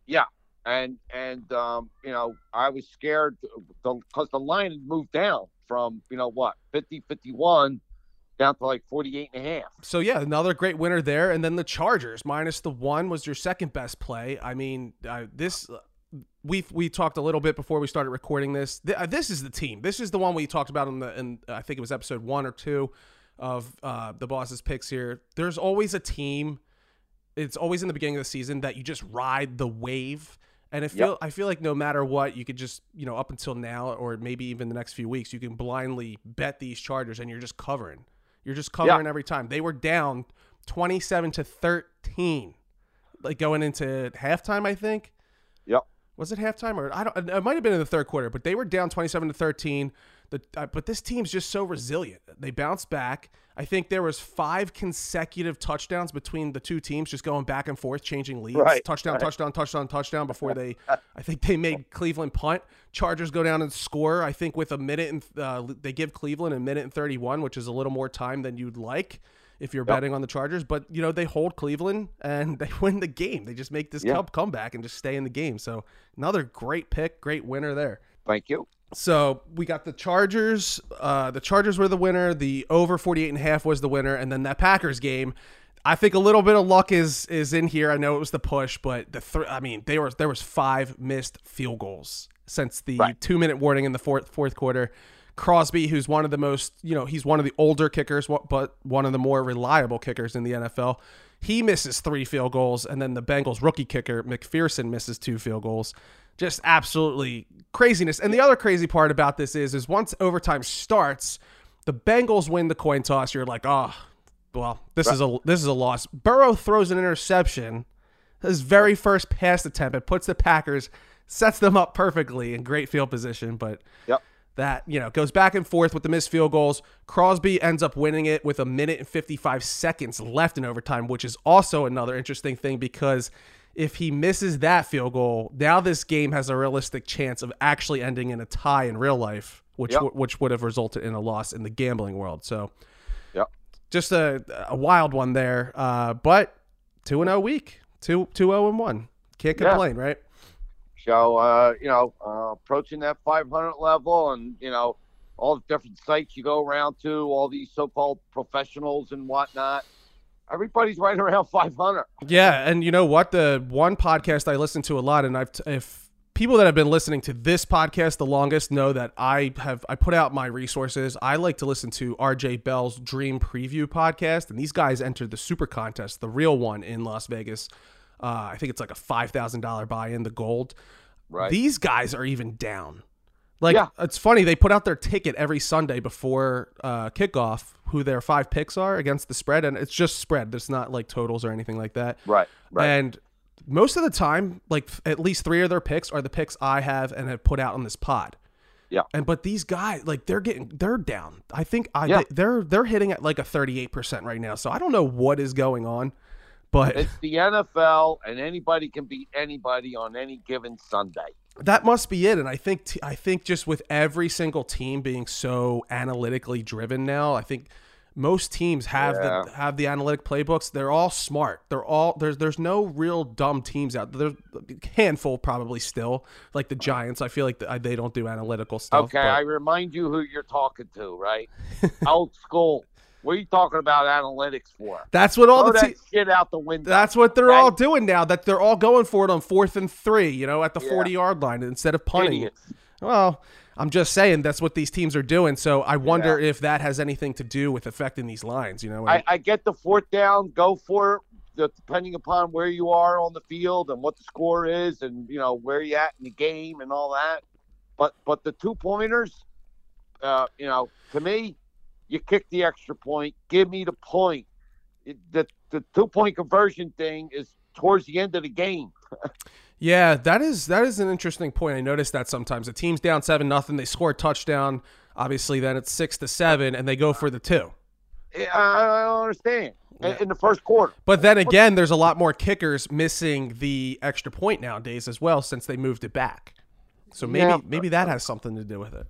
[SPEAKER 2] Yeah, and and um, you know I was scared because the line had moved down from you know what 50 51 down to like 48 and a half.
[SPEAKER 1] So yeah, another great winner there, and then the Chargers minus the one was your second best play. I mean, uh, this we we talked a little bit before we started recording this. Uh, this is the team. This is the one we talked about in the in I think it was episode one or two of uh, the boss's picks here. There's always a team. It's always in the beginning of the season that you just ride the wave. And I feel I feel like no matter what, you could just you know up until now or maybe even the next few weeks, you can blindly bet these Chargers and you're just covering. You're just covering every time. They were down 27 to 13, like going into halftime. I think.
[SPEAKER 2] Yep.
[SPEAKER 1] Was it halftime or I don't? It might have been in the third quarter, but they were down 27 to 13. The uh, but this team's just so resilient. They bounce back. I think there was five consecutive touchdowns between the two teams, just going back and forth, changing leads.
[SPEAKER 2] Right,
[SPEAKER 1] touchdown,
[SPEAKER 2] right.
[SPEAKER 1] touchdown, touchdown, touchdown. Before they, I think they made Cleveland punt. Chargers go down and score. I think with a minute and uh, they give Cleveland a minute and 31, which is a little more time than you'd like if you're betting on the Chargers. But you know they hold Cleveland and they win the game. They just make this
[SPEAKER 2] Yeah.
[SPEAKER 1] come comeback and just stay in the game. So another great pick, great winner there.
[SPEAKER 2] Thank you.
[SPEAKER 1] So we got the Chargers. Uh, the Chargers were the winner. The over 48 and a half was the winner. And then that Packers game, I think a little bit of luck is is in here. I know it was the push, but the th- I mean, there was there was five missed field goals since the
[SPEAKER 2] Right.
[SPEAKER 1] two minute warning in the fourth fourth quarter. Crosby, who's one of the most, you know, he's one of the older kickers, but one of the more reliable kickers in the NFL. He misses three field goals, and then the Bengals rookie kicker McPherson misses two field goals. Just absolutely craziness. And the other crazy part about this is, is once overtime starts, the Bengals win the coin toss. You're like, oh, well, this is a this is a loss. Burrow throws an interception, his very first pass attempt. It puts the Packers, sets them up perfectly in great field position, but
[SPEAKER 2] Yep.
[SPEAKER 1] that you know goes back and forth with the missed field goals. Crosby ends up winning it with a minute and 55 seconds left in overtime, which is also another interesting thing because if he misses that field goal, now this game has a realistic chance of actually ending in a tie in real life, which
[SPEAKER 2] Yep.
[SPEAKER 1] w- which would have resulted in a loss in the gambling world. So
[SPEAKER 2] Yep.
[SPEAKER 1] just a a wild one there, uh, but two and zero week, two two zero and one, can't
[SPEAKER 2] Yeah.
[SPEAKER 1] complain, right?
[SPEAKER 2] So uh, you know, uh, approaching that 500 level, and you know, all the different sites you go around to, all these so-called professionals and whatnot. Everybody's right around 500.
[SPEAKER 1] Yeah, and you know what? The one podcast I listen to a lot, and I've t- if people that have been listening to this podcast the longest know that I have I put out my resources. I like to listen to RJ Bell's Dream Preview podcast, and these guys entered the Super Contest, the real one in Las Vegas. Uh, I think it's like a five thousand dollar buy-in, the gold.
[SPEAKER 2] Right.
[SPEAKER 1] These guys are even down. Like
[SPEAKER 2] Yeah.
[SPEAKER 1] it's funny they put out their ticket every Sunday before uh, kickoff, who their five picks are against the spread, and it's just spread. There's not like totals or anything like that.
[SPEAKER 2] right. Right.
[SPEAKER 1] And most of the time, like at least three of their picks are the picks I have and have put out on this pod.
[SPEAKER 2] Yeah.
[SPEAKER 1] And but these guys, like they're getting, they're down. I think I
[SPEAKER 2] Yeah.
[SPEAKER 1] they, are they're hitting at like a 38 percent right now. So I don't know what is going on, but
[SPEAKER 2] it's the NFL, and anybody can beat anybody on any given Sunday.
[SPEAKER 1] That must be it. And I think t- I think just with every single team being so analytically driven now, I think most teams have
[SPEAKER 2] Yeah.
[SPEAKER 1] the have the analytic playbooks. They're all smart. They're all there's there's no real dumb teams out there. There's a handful probably still like the Giants. I feel like the, they don't do analytical stuff.
[SPEAKER 2] Okay,
[SPEAKER 1] but-
[SPEAKER 2] I remind you who you're talking to, right? Old school. What are you talking about analytics for?
[SPEAKER 1] that's what all
[SPEAKER 2] Throw
[SPEAKER 1] the te-
[SPEAKER 2] shit out the window.
[SPEAKER 1] that's what they're all doing now. That they're all going for it on fourth and three. You know, at the
[SPEAKER 2] Yeah.
[SPEAKER 1] forty yard line instead of punting.
[SPEAKER 2] Idiots.
[SPEAKER 1] Well, I'm just saying that's what these teams are doing. So I wonder
[SPEAKER 2] Yeah.
[SPEAKER 1] if that has anything to do with affecting these lines. You know,
[SPEAKER 2] I, I get the fourth down, go for it. Depending upon where you are on the field and what the score is, and you know where you at in the game and all that. But but the two pointers, uh, you know, to me, you kick the extra point. Give me the point. It, the the two point conversion thing is towards the end of the game.
[SPEAKER 1] yeah, that is that is an interesting point. I noticed that sometimes the team's down seven nothing, they score a touchdown. Obviously, then it's six to seven, and they go for the two.
[SPEAKER 2] I, don't understand. In, in the first quarter,
[SPEAKER 1] But then again, there's a lot more kickers missing the extra point nowadays as well since they moved it back. So maybe
[SPEAKER 2] Yeah.
[SPEAKER 1] maybe that has something to do with it.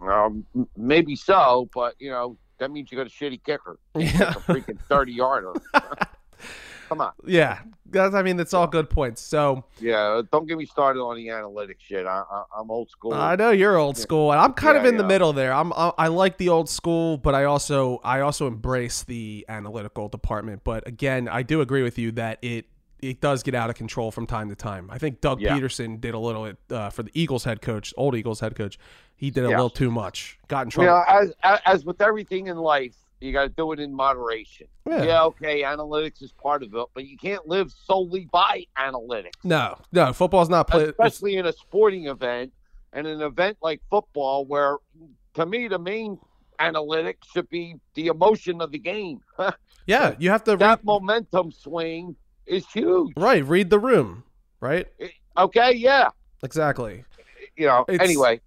[SPEAKER 2] Um, maybe so, but you know that means you got a shitty kicker.
[SPEAKER 1] Yeah.
[SPEAKER 2] a freaking 30 yarder. Come on.
[SPEAKER 1] Yeah, that's, I mean that's all good points. So
[SPEAKER 2] Yeah, don't get me started on the analytics shit. I, I, I'm old school.
[SPEAKER 1] I know you're old school, and I'm kind of
[SPEAKER 2] Yeah,
[SPEAKER 1] in the middle there. I'm I, I like the old school, but I also I also embrace the analytical department. But again, I do agree with you that it it does get out of control from time to time. I think Doug
[SPEAKER 2] Yeah.
[SPEAKER 1] Pederson did a little bit uh, for the Eagles head coach, old Eagles head coach. He did a
[SPEAKER 2] Yeah.
[SPEAKER 1] little too much. Got in
[SPEAKER 2] you
[SPEAKER 1] trouble.
[SPEAKER 2] know, as, as with everything in life, you got to do it in moderation.
[SPEAKER 1] Yeah.
[SPEAKER 2] Yeah. okay, analytics is part of it, but you can't live solely by analytics.
[SPEAKER 1] No, no, football's not played.
[SPEAKER 2] especially in a sporting event and an event like football where to me the main analytics should be the emotion of the game
[SPEAKER 1] Yeah, you have to
[SPEAKER 2] that momentum swing is huge
[SPEAKER 1] right read the room, right?
[SPEAKER 2] okay yeah
[SPEAKER 1] Exactly.
[SPEAKER 2] you know
[SPEAKER 1] It's-
[SPEAKER 2] anyway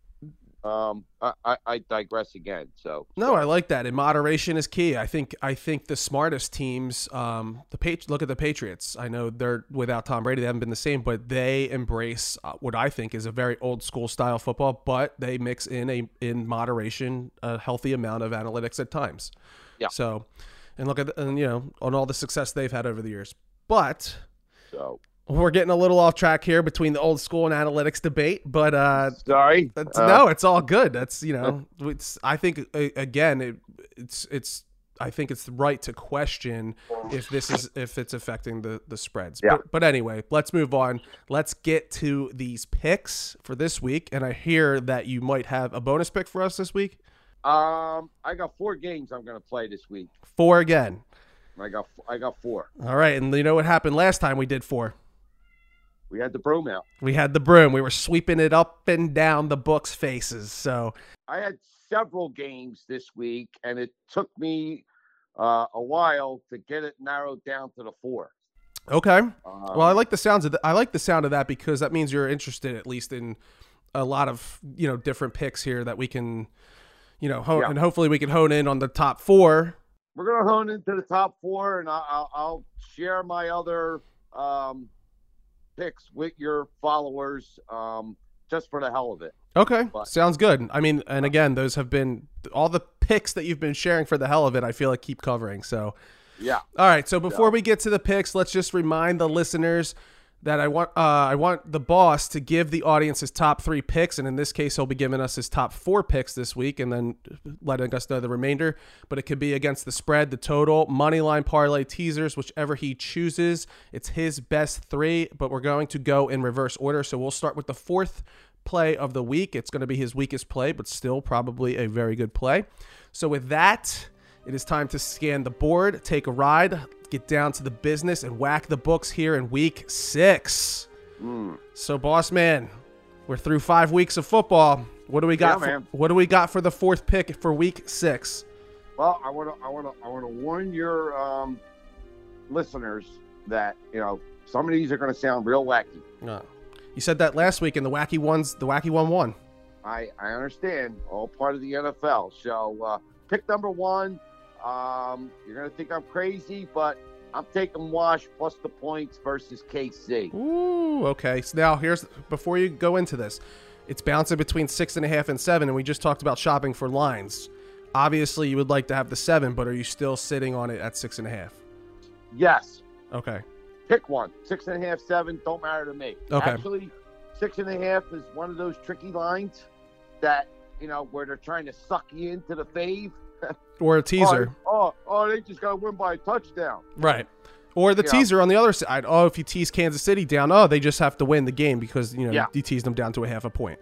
[SPEAKER 2] um I, I i digress again so
[SPEAKER 1] No, I like that. And moderation is key. I think I think the smartest teams, um, the Patri- look at the Patriots. I know they're without Tom Brady, they haven't been the same, but they embrace uh, what I think is a very old school style football, but they mix in a in moderation a healthy amount of analytics at times.
[SPEAKER 2] Yeah.
[SPEAKER 1] So, and look at the, and you know on all the success they've had over the years. But
[SPEAKER 2] so
[SPEAKER 1] we're getting a little off track here between the old school and analytics debate, but uh,
[SPEAKER 2] sorry
[SPEAKER 1] that's,
[SPEAKER 2] Uh,
[SPEAKER 1] no, it's all good. That's you know, it's. I think again, it, it's it's. I think it's right to question if this is if it's affecting the the spreads.
[SPEAKER 2] Yeah.
[SPEAKER 1] But, but anyway, let's move on. Let's get to these picks for this week. And I hear that you might have a bonus pick for us this week.
[SPEAKER 2] um i got four games i'm gonna play this week
[SPEAKER 1] Four again.
[SPEAKER 2] I got i got four
[SPEAKER 1] All right, and you know what happened last time we did four.
[SPEAKER 2] we had the broom out
[SPEAKER 1] We had the broom. We were sweeping it up and down the books' faces. So
[SPEAKER 2] I had several games this week, and it took me uh, a while to get it narrowed down to the four.
[SPEAKER 1] okay.
[SPEAKER 2] Um,
[SPEAKER 1] Well, I like the sounds of the, I like the sound of that because that means you're interested at least in a lot of you know different picks here that we can, you know, hone,
[SPEAKER 2] Yeah.
[SPEAKER 1] and hopefully we can hone in on the top four.
[SPEAKER 2] We're gonna hone into the top four, and I'll, I'll, I'll share my other um, picks with your followers um, just for the hell of it.
[SPEAKER 1] Okay,
[SPEAKER 2] But-
[SPEAKER 1] sounds good. I mean, and again, those have been all the picks that you've been sharing for the hell of it. I feel like keep covering. So,
[SPEAKER 2] Yeah,
[SPEAKER 1] all right. So before
[SPEAKER 2] Yeah.
[SPEAKER 1] we get to the picks, let's just remind the listeners that I want uh, I want the boss to give the audience his top three picks, and in this case, he'll be giving us his top four picks this week, and then letting us know the remainder. But it could be against the spread, the total, money line parlay, teasers, whichever he chooses. It's his best three, but we're going to go in reverse order. So we'll start with the fourth play of the week. It's going to be his weakest play, but still probably a very good play. So with that, it is time to scan the board, take a ride, get down to the business, and whack the books here in week six. So, boss man, we're through five weeks of football. What do we got?
[SPEAKER 2] Yeah,
[SPEAKER 1] for, what do we got for the fourth pick for week six?
[SPEAKER 2] Well, I want to, I want to, I want to warn your um, listeners that you know some of these are going to sound real wacky.
[SPEAKER 1] Uh, you said that last week, and the wacky ones, the wacky one won.
[SPEAKER 2] I, I understand, all part of the NFL. So, uh, pick number one. Um, you're going to think I'm crazy, but I'm taking Wash plus the points versus KC.
[SPEAKER 1] Ooh, okay. So now here's before you go into this, it's bouncing between six and a half and seven, and we just talked about shopping for lines. Obviously, you would like to have the seven, but are you still sitting on it at six and a half?
[SPEAKER 2] Yes,
[SPEAKER 1] Okay.
[SPEAKER 2] pick one. Six and a half, seven, don't matter to me.
[SPEAKER 1] Okay.
[SPEAKER 2] Actually, six and a half is one of those tricky lines that, you know, where they're trying to suck you into the fave.
[SPEAKER 1] Or a teaser.
[SPEAKER 2] Oh, oh, oh, they just got to win by a touchdown.
[SPEAKER 1] Right. Or the
[SPEAKER 2] Yeah.
[SPEAKER 1] teaser on the other side. Oh, if you tease Kansas City down, oh, they just have to win the game because, you know,
[SPEAKER 2] Yeah.
[SPEAKER 1] you tease them down to a half a point.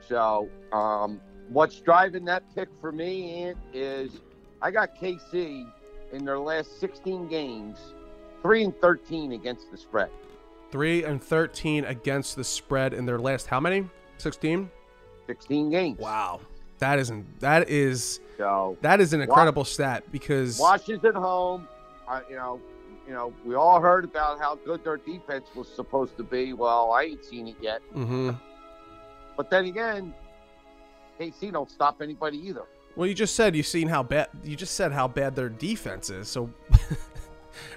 [SPEAKER 2] So, um, what's driving that pick for me is I got KC in their last 16 games, three and 13 against the spread.
[SPEAKER 1] 3 and 13 against the spread in their last how many? 16?
[SPEAKER 2] 16 games.
[SPEAKER 1] Wow. That isn't that is
[SPEAKER 2] So
[SPEAKER 1] that is an incredible stat because
[SPEAKER 2] Washington home. I, you know, you know, we all heard about how good their defense was supposed to be. Well, I ain't seen it yet.
[SPEAKER 1] Mhm.
[SPEAKER 2] But then again, KC don't stop anybody either.
[SPEAKER 1] Well, you just said you've seen how bad you just said how bad their defense is. So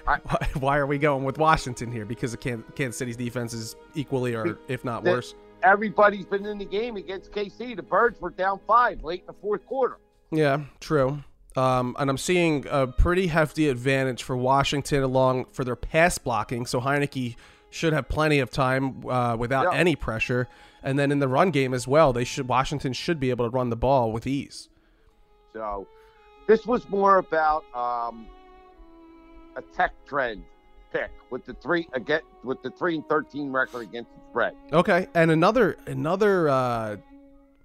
[SPEAKER 2] I-
[SPEAKER 1] why, why are we going with Washington here? Because of Kansas City's defense is equally or if not worse.
[SPEAKER 2] Everybody's been in the game against KC. The Birds were down five late in the fourth quarter.
[SPEAKER 1] Yeah, true. Um, and I'm seeing a pretty hefty advantage for Washington along for their pass blocking. So Heinicke should have plenty of time uh, without
[SPEAKER 2] Yeah.
[SPEAKER 1] any pressure. And then in the run game as well, they should Washington should be able to run the ball with ease.
[SPEAKER 2] So this was more about um, a tech trend pick with the three again with the three and thirteen record against the spread.
[SPEAKER 1] Okay, and another another uh,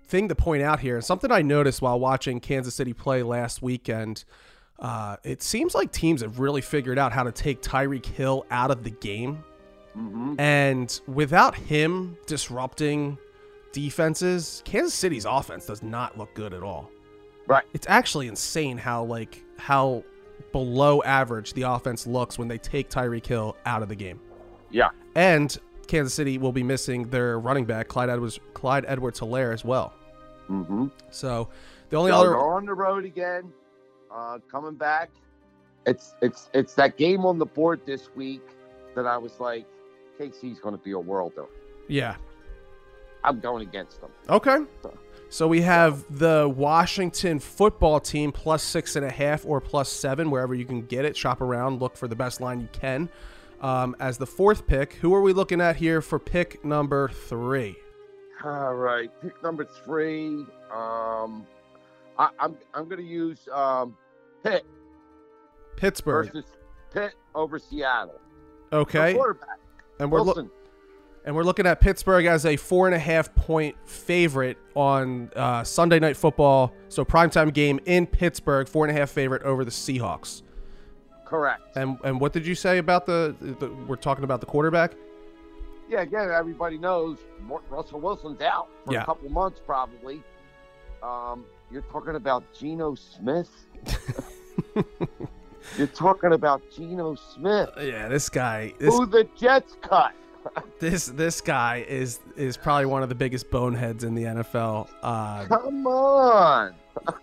[SPEAKER 1] thing to point out here, something I noticed while watching Kansas City play last weekend. Uh, it seems like teams have really figured out how to take Tyreek Hill out of the game.
[SPEAKER 2] Mm-hmm.
[SPEAKER 1] And without him disrupting defenses, Kansas City's offense does not look good at all.
[SPEAKER 2] Right.
[SPEAKER 1] It's actually insane how like how below average the offense looks when they take Tyreek Hill out of the game.
[SPEAKER 2] Yeah.
[SPEAKER 1] And Kansas City will be missing their running back Clyde Edwards Clyde Edwards Helaire as well.
[SPEAKER 2] Mm-hmm.
[SPEAKER 1] So the only
[SPEAKER 2] So
[SPEAKER 1] other
[SPEAKER 2] they're on the road again, uh, coming back. It's it's it's that game on the board this week that I was like, KC's going to be a worlder.
[SPEAKER 1] yeah
[SPEAKER 2] I'm going against them.
[SPEAKER 1] Okay. So we have the Washington football team plus six and a half or plus seven, wherever you can get it. Shop around, look for the best line you can. Um, as the fourth pick, who are we looking at here for pick number three?
[SPEAKER 2] All right, pick number three. Um, I, I'm I'm going to use um, Pitt
[SPEAKER 1] Pittsburgh.
[SPEAKER 2] versus Pitt over Seattle.
[SPEAKER 1] Okay,
[SPEAKER 2] quarterback
[SPEAKER 1] and we're look
[SPEAKER 2] Wilson.
[SPEAKER 1] And we're looking at Pittsburgh as a four and a half point favorite on uh, Sunday Night Football. So primetime game in Pittsburgh, four and a half favorite over the Seahawks.
[SPEAKER 2] Correct.
[SPEAKER 1] And and what did you say about the, the we're talking about the quarterback?
[SPEAKER 2] Yeah, again, everybody knows Russell Wilson's out for
[SPEAKER 1] Yeah.
[SPEAKER 2] a couple months probably. Um, you're talking about Geno Smith. you're talking about Geno Smith,
[SPEAKER 1] Yeah, this guy, this
[SPEAKER 2] who the Jets cut.
[SPEAKER 1] this this guy is is probably one of the biggest boneheads in the NFL. Uh,
[SPEAKER 2] Come on,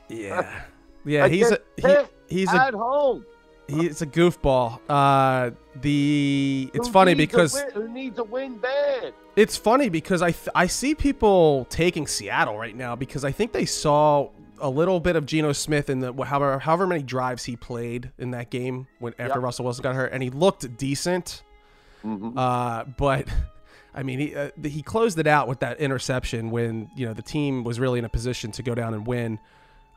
[SPEAKER 1] yeah, yeah, he's a he, he's a
[SPEAKER 2] at home.
[SPEAKER 1] he's a goofball. Uh, the it's
[SPEAKER 2] Who
[SPEAKER 1] funny because
[SPEAKER 2] win- who needs a win bad.
[SPEAKER 1] it's funny because I th- I see people taking Seattle right now because I think they saw a little bit of Geno Smith in the however however many drives he played in that game when after
[SPEAKER 2] Yep.
[SPEAKER 1] Russell Wilson got hurt and he looked decent.
[SPEAKER 2] Mhm.
[SPEAKER 1] Uh, but I mean, he uh, he closed it out with that interception when you know the team was really in a position to go down and win.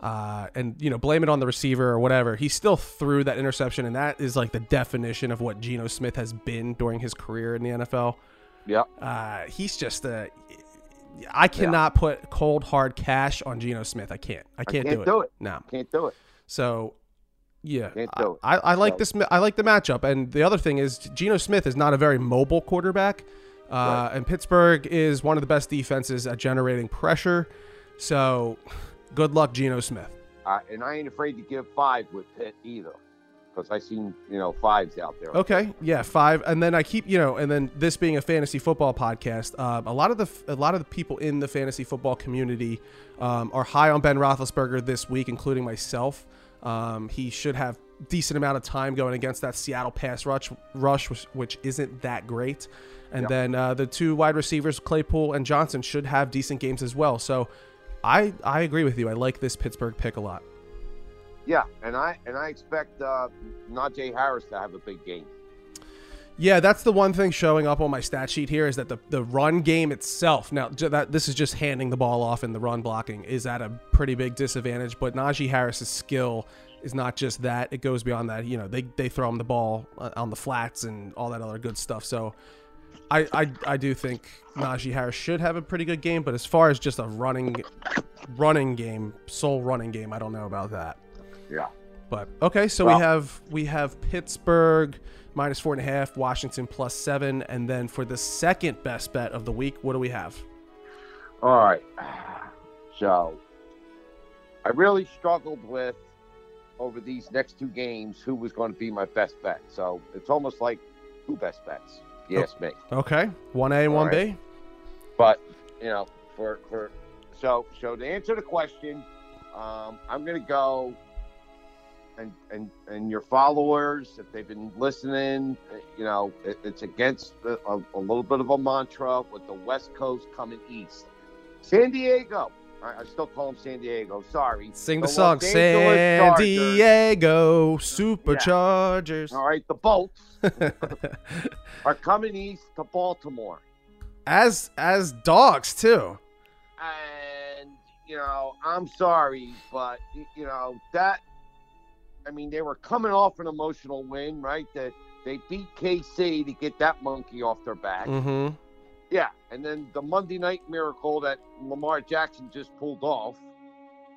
[SPEAKER 1] Uh, and you know, blame it on the receiver or whatever. He still threw that interception, and that is like the definition of what Geno Smith has been during his career in the NFL.
[SPEAKER 2] Yep.
[SPEAKER 1] Uh, he's just a. I cannot put cold hard cash on Geno Smith. I can't. I can't,
[SPEAKER 2] can't
[SPEAKER 1] do, it.
[SPEAKER 2] do it.
[SPEAKER 1] No.
[SPEAKER 2] Can't do it.
[SPEAKER 1] So, yeah, I. I, like
[SPEAKER 2] So-
[SPEAKER 1] this. I like the matchup, and the other thing is Geno Smith is not a very mobile quarterback, uh,
[SPEAKER 2] Right.
[SPEAKER 1] and Pittsburgh is one of the best defenses at generating pressure. So, good luck, Geno Smith.
[SPEAKER 2] Uh, and I ain't afraid to give five with Pitt either, because I seen you know fives out there.
[SPEAKER 1] Okay, yeah, five, and then I keep you know, and then this being a fantasy football podcast, uh, a lot of the a lot of the people in the fantasy football community um, are high on Ben Roethlisberger this week, including myself. Um, he should have decent amount of time going against that Seattle pass rush, rush which, which isn't that great. And
[SPEAKER 2] Yep.
[SPEAKER 1] then uh, the two wide receivers, Claypool and Johnson, should have decent games as well. So, I I agree with you. I like this Pittsburgh pick a lot.
[SPEAKER 2] Yeah, and I and I expect uh, Najee Harris to have a big game.
[SPEAKER 1] Yeah, that's the one thing showing up on my stat sheet here is that the, the run game itself. Now, that this is just handing the ball off in the run blocking is at a pretty big disadvantage. But Najee Harris's skill is not just that; it goes beyond that. You know, they they throw him the ball uh, on the flats and all that other good stuff. So, I I, I do think Najee Harris should have a pretty good game. But as far as just a running running game, sole running game, I don't know about that.
[SPEAKER 2] Yeah.
[SPEAKER 1] But okay, so
[SPEAKER 2] Well-
[SPEAKER 1] we have we have Pittsburgh minus four and a half, Washington plus seven, and then for the second best bet of the week, what do we have?
[SPEAKER 2] All right. So I really struggled with over these next two games who was going to be my best bet. So it's almost like two best bets. Yes, ask me.
[SPEAKER 1] Okay, one A and one B.
[SPEAKER 2] right. But you know, for for so so to answer the question, um, I'm going to go. And, and and your followers, if they've been listening, you know it, it's against a, a, little bit of a mantra with the West Coast coming east. San Diego, I, I still call them San Diego. Sorry,
[SPEAKER 1] Sing the
[SPEAKER 2] Los
[SPEAKER 1] song, San
[SPEAKER 2] Chargers.
[SPEAKER 1] Diego Superchargers.
[SPEAKER 2] All right, the Bolts are coming east to Baltimore.
[SPEAKER 1] as as dogs too.
[SPEAKER 2] and you know i'm sorry but you know that i mean they were coming off an emotional win right that they beat kc to get that monkey off their back
[SPEAKER 1] Mm-hmm.
[SPEAKER 2] yeah and then the monday night miracle that lamar jackson just pulled off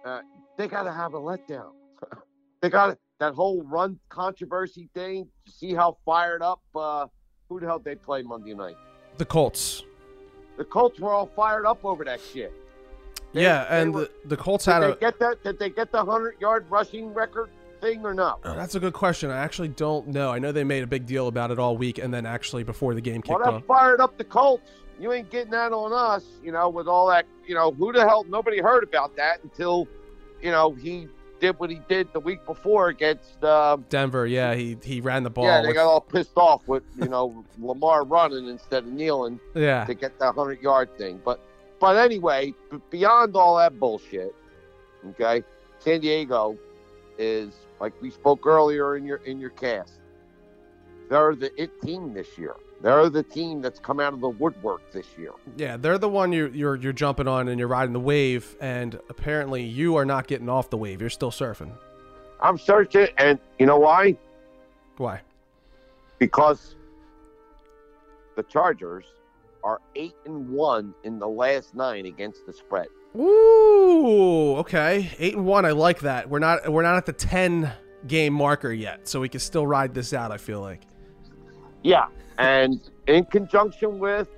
[SPEAKER 2] uh, they got to have a letdown they got that whole run controversy thing see how fired up uh, who the hell they play monday night
[SPEAKER 1] The Colts.
[SPEAKER 2] the colts were all fired up over that shit They-
[SPEAKER 1] yeah, and
[SPEAKER 2] were-
[SPEAKER 1] the, the Colts
[SPEAKER 2] Did
[SPEAKER 1] had
[SPEAKER 2] they
[SPEAKER 1] a.
[SPEAKER 2] get that? Did they get the hundred yard rushing record thing or not?
[SPEAKER 1] Oh, that's a good question. I actually don't know. I know they made a big deal about it all week, and then actually before the game
[SPEAKER 2] Well,
[SPEAKER 1] kicked
[SPEAKER 2] that
[SPEAKER 1] off.
[SPEAKER 2] fired up the Colts. You ain't getting that on us, you know, with all that. You know, who the hell? Nobody heard about that until, you know, he did what he did the week before against. Uh,
[SPEAKER 1] Denver, yeah, he he ran the ball.
[SPEAKER 2] yeah, they
[SPEAKER 1] with-
[SPEAKER 2] got all pissed off with you know Lamar running instead of kneeling
[SPEAKER 1] yeah.
[SPEAKER 2] to get that hundred yard thing. But but anyway, b- beyond all that bullshit, okay, San Diego is like we spoke earlier in your in your cast. They're the it team this year. They're the team that's come out of the woodwork this year.
[SPEAKER 1] Yeah, they're the one you're you're you're jumping on and you're riding the wave, and apparently you are not getting off the wave. You're still surfing.
[SPEAKER 2] I'm searching, and you know why?
[SPEAKER 1] Why?
[SPEAKER 2] Because the Chargers are eight and one in the last nine against the spread.
[SPEAKER 1] Ooh, okay, eight and one. I like that. We're not we're not at the ten game marker yet, so we can still ride this out. I feel like.
[SPEAKER 2] Yeah, and in conjunction with,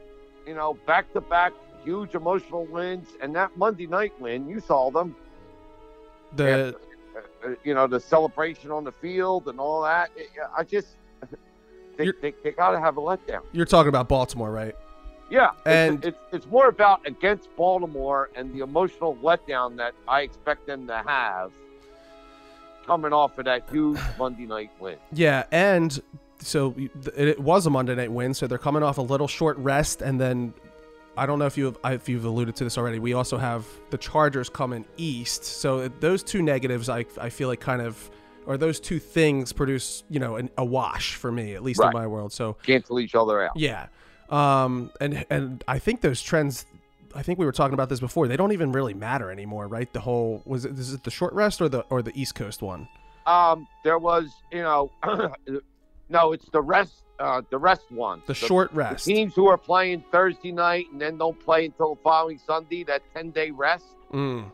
[SPEAKER 2] you know, back to back huge emotional wins, and that Monday night win, you saw them.
[SPEAKER 1] The
[SPEAKER 2] uh, you know, the celebration on the field and all that. I just, they, they, they got to have a letdown.
[SPEAKER 1] you're talking about Baltimore, right?
[SPEAKER 2] Yeah, it's-
[SPEAKER 1] And-
[SPEAKER 2] it's, it's more about against Baltimore and the emotional letdown that I expect them to have coming off of that huge Monday night win.
[SPEAKER 1] Yeah, and so it was a Monday night win, so they're coming off a little short rest, and then I don't know if you if you've alluded to this already. We also have the Chargers coming east, so those two negatives I I feel like kind of or those two things produce you know an, a wash for me at least
[SPEAKER 2] Right.
[SPEAKER 1] in my world. So
[SPEAKER 2] Cancel each other out.
[SPEAKER 1] yeah, um, and and I think those trends. I think we were talking about this before. They don't even really matter anymore, right? The whole was it is it the short rest or the or the East Coast one?
[SPEAKER 2] Um, there was, you know, no, it's the rest, uh, the rest one.
[SPEAKER 1] The short rest.
[SPEAKER 2] The teams who are playing Thursday night and then don't play until the following Sunday, that 10 day rest,
[SPEAKER 1] Mm.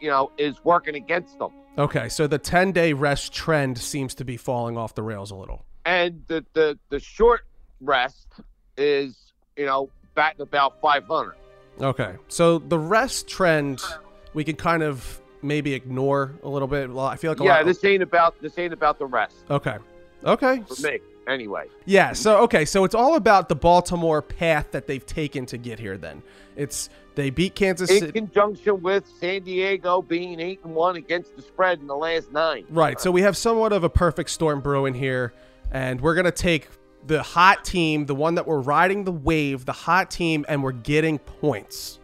[SPEAKER 2] you know, is working against them.
[SPEAKER 1] Okay, so the ten day rest trend seems to be falling off the rails a little.
[SPEAKER 2] And the, the, the short rest is, you know, batting about 500.
[SPEAKER 1] Okay, so the rest trend we can kind of maybe ignore a little bit. Well, I feel like a
[SPEAKER 2] Yeah,
[SPEAKER 1] lot.
[SPEAKER 2] this ain't about this ain't about the rest
[SPEAKER 1] okay, okay,
[SPEAKER 2] for me. Anyway,
[SPEAKER 1] yeah. So okay, so it's all about the Baltimore path that they've taken to get here. Then it's they beat Kansas
[SPEAKER 2] in
[SPEAKER 1] City.
[SPEAKER 2] conjunction with San Diego being eight and one against the spread in the last nine.
[SPEAKER 1] Right. So we have somewhat of a perfect storm brewing here, and we're gonna take the hot team, the one that we're riding the wave, the hot team, and we're getting points.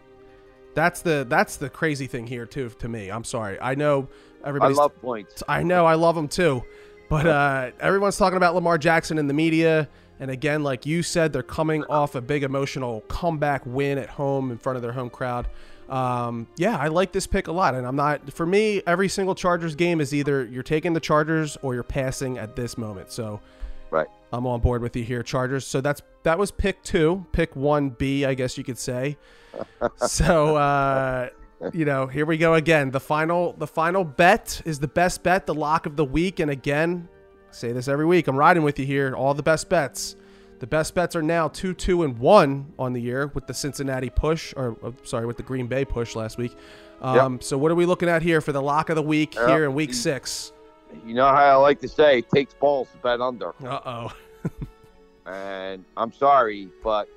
[SPEAKER 1] That's the that's the crazy thing here too to me. I'm sorry. I know
[SPEAKER 2] everybody
[SPEAKER 1] I
[SPEAKER 2] love points.
[SPEAKER 1] I know I love them too, but uh, everyone's talking about Lamar Jackson in the media. And again, like you said, they're coming off a big emotional comeback win at home in front of their home crowd. Um, yeah, I like this pick a lot, and I'm not. For me, every single Chargers game is either you're taking the Chargers or you're passing at this moment. So
[SPEAKER 2] Right.
[SPEAKER 1] I'm on board with you here, Chargers. So that's that was pick two, pick one B, I guess you could say. so uh, you know, here we go again. The final the final bet is the best bet, the lock of the week, and again, I say this every week. I'm riding with you here. All the best bets. The best bets are now two, two, and one on the year with the Cincinnati push, or uh, sorry, with the Green Bay push last week. Um, So what are we looking at here for the lock of the week
[SPEAKER 2] Yep.
[SPEAKER 1] here in week six?
[SPEAKER 2] You know how I like to say, it takes balls to bet under.
[SPEAKER 1] Uh oh.
[SPEAKER 2] and I'm sorry, but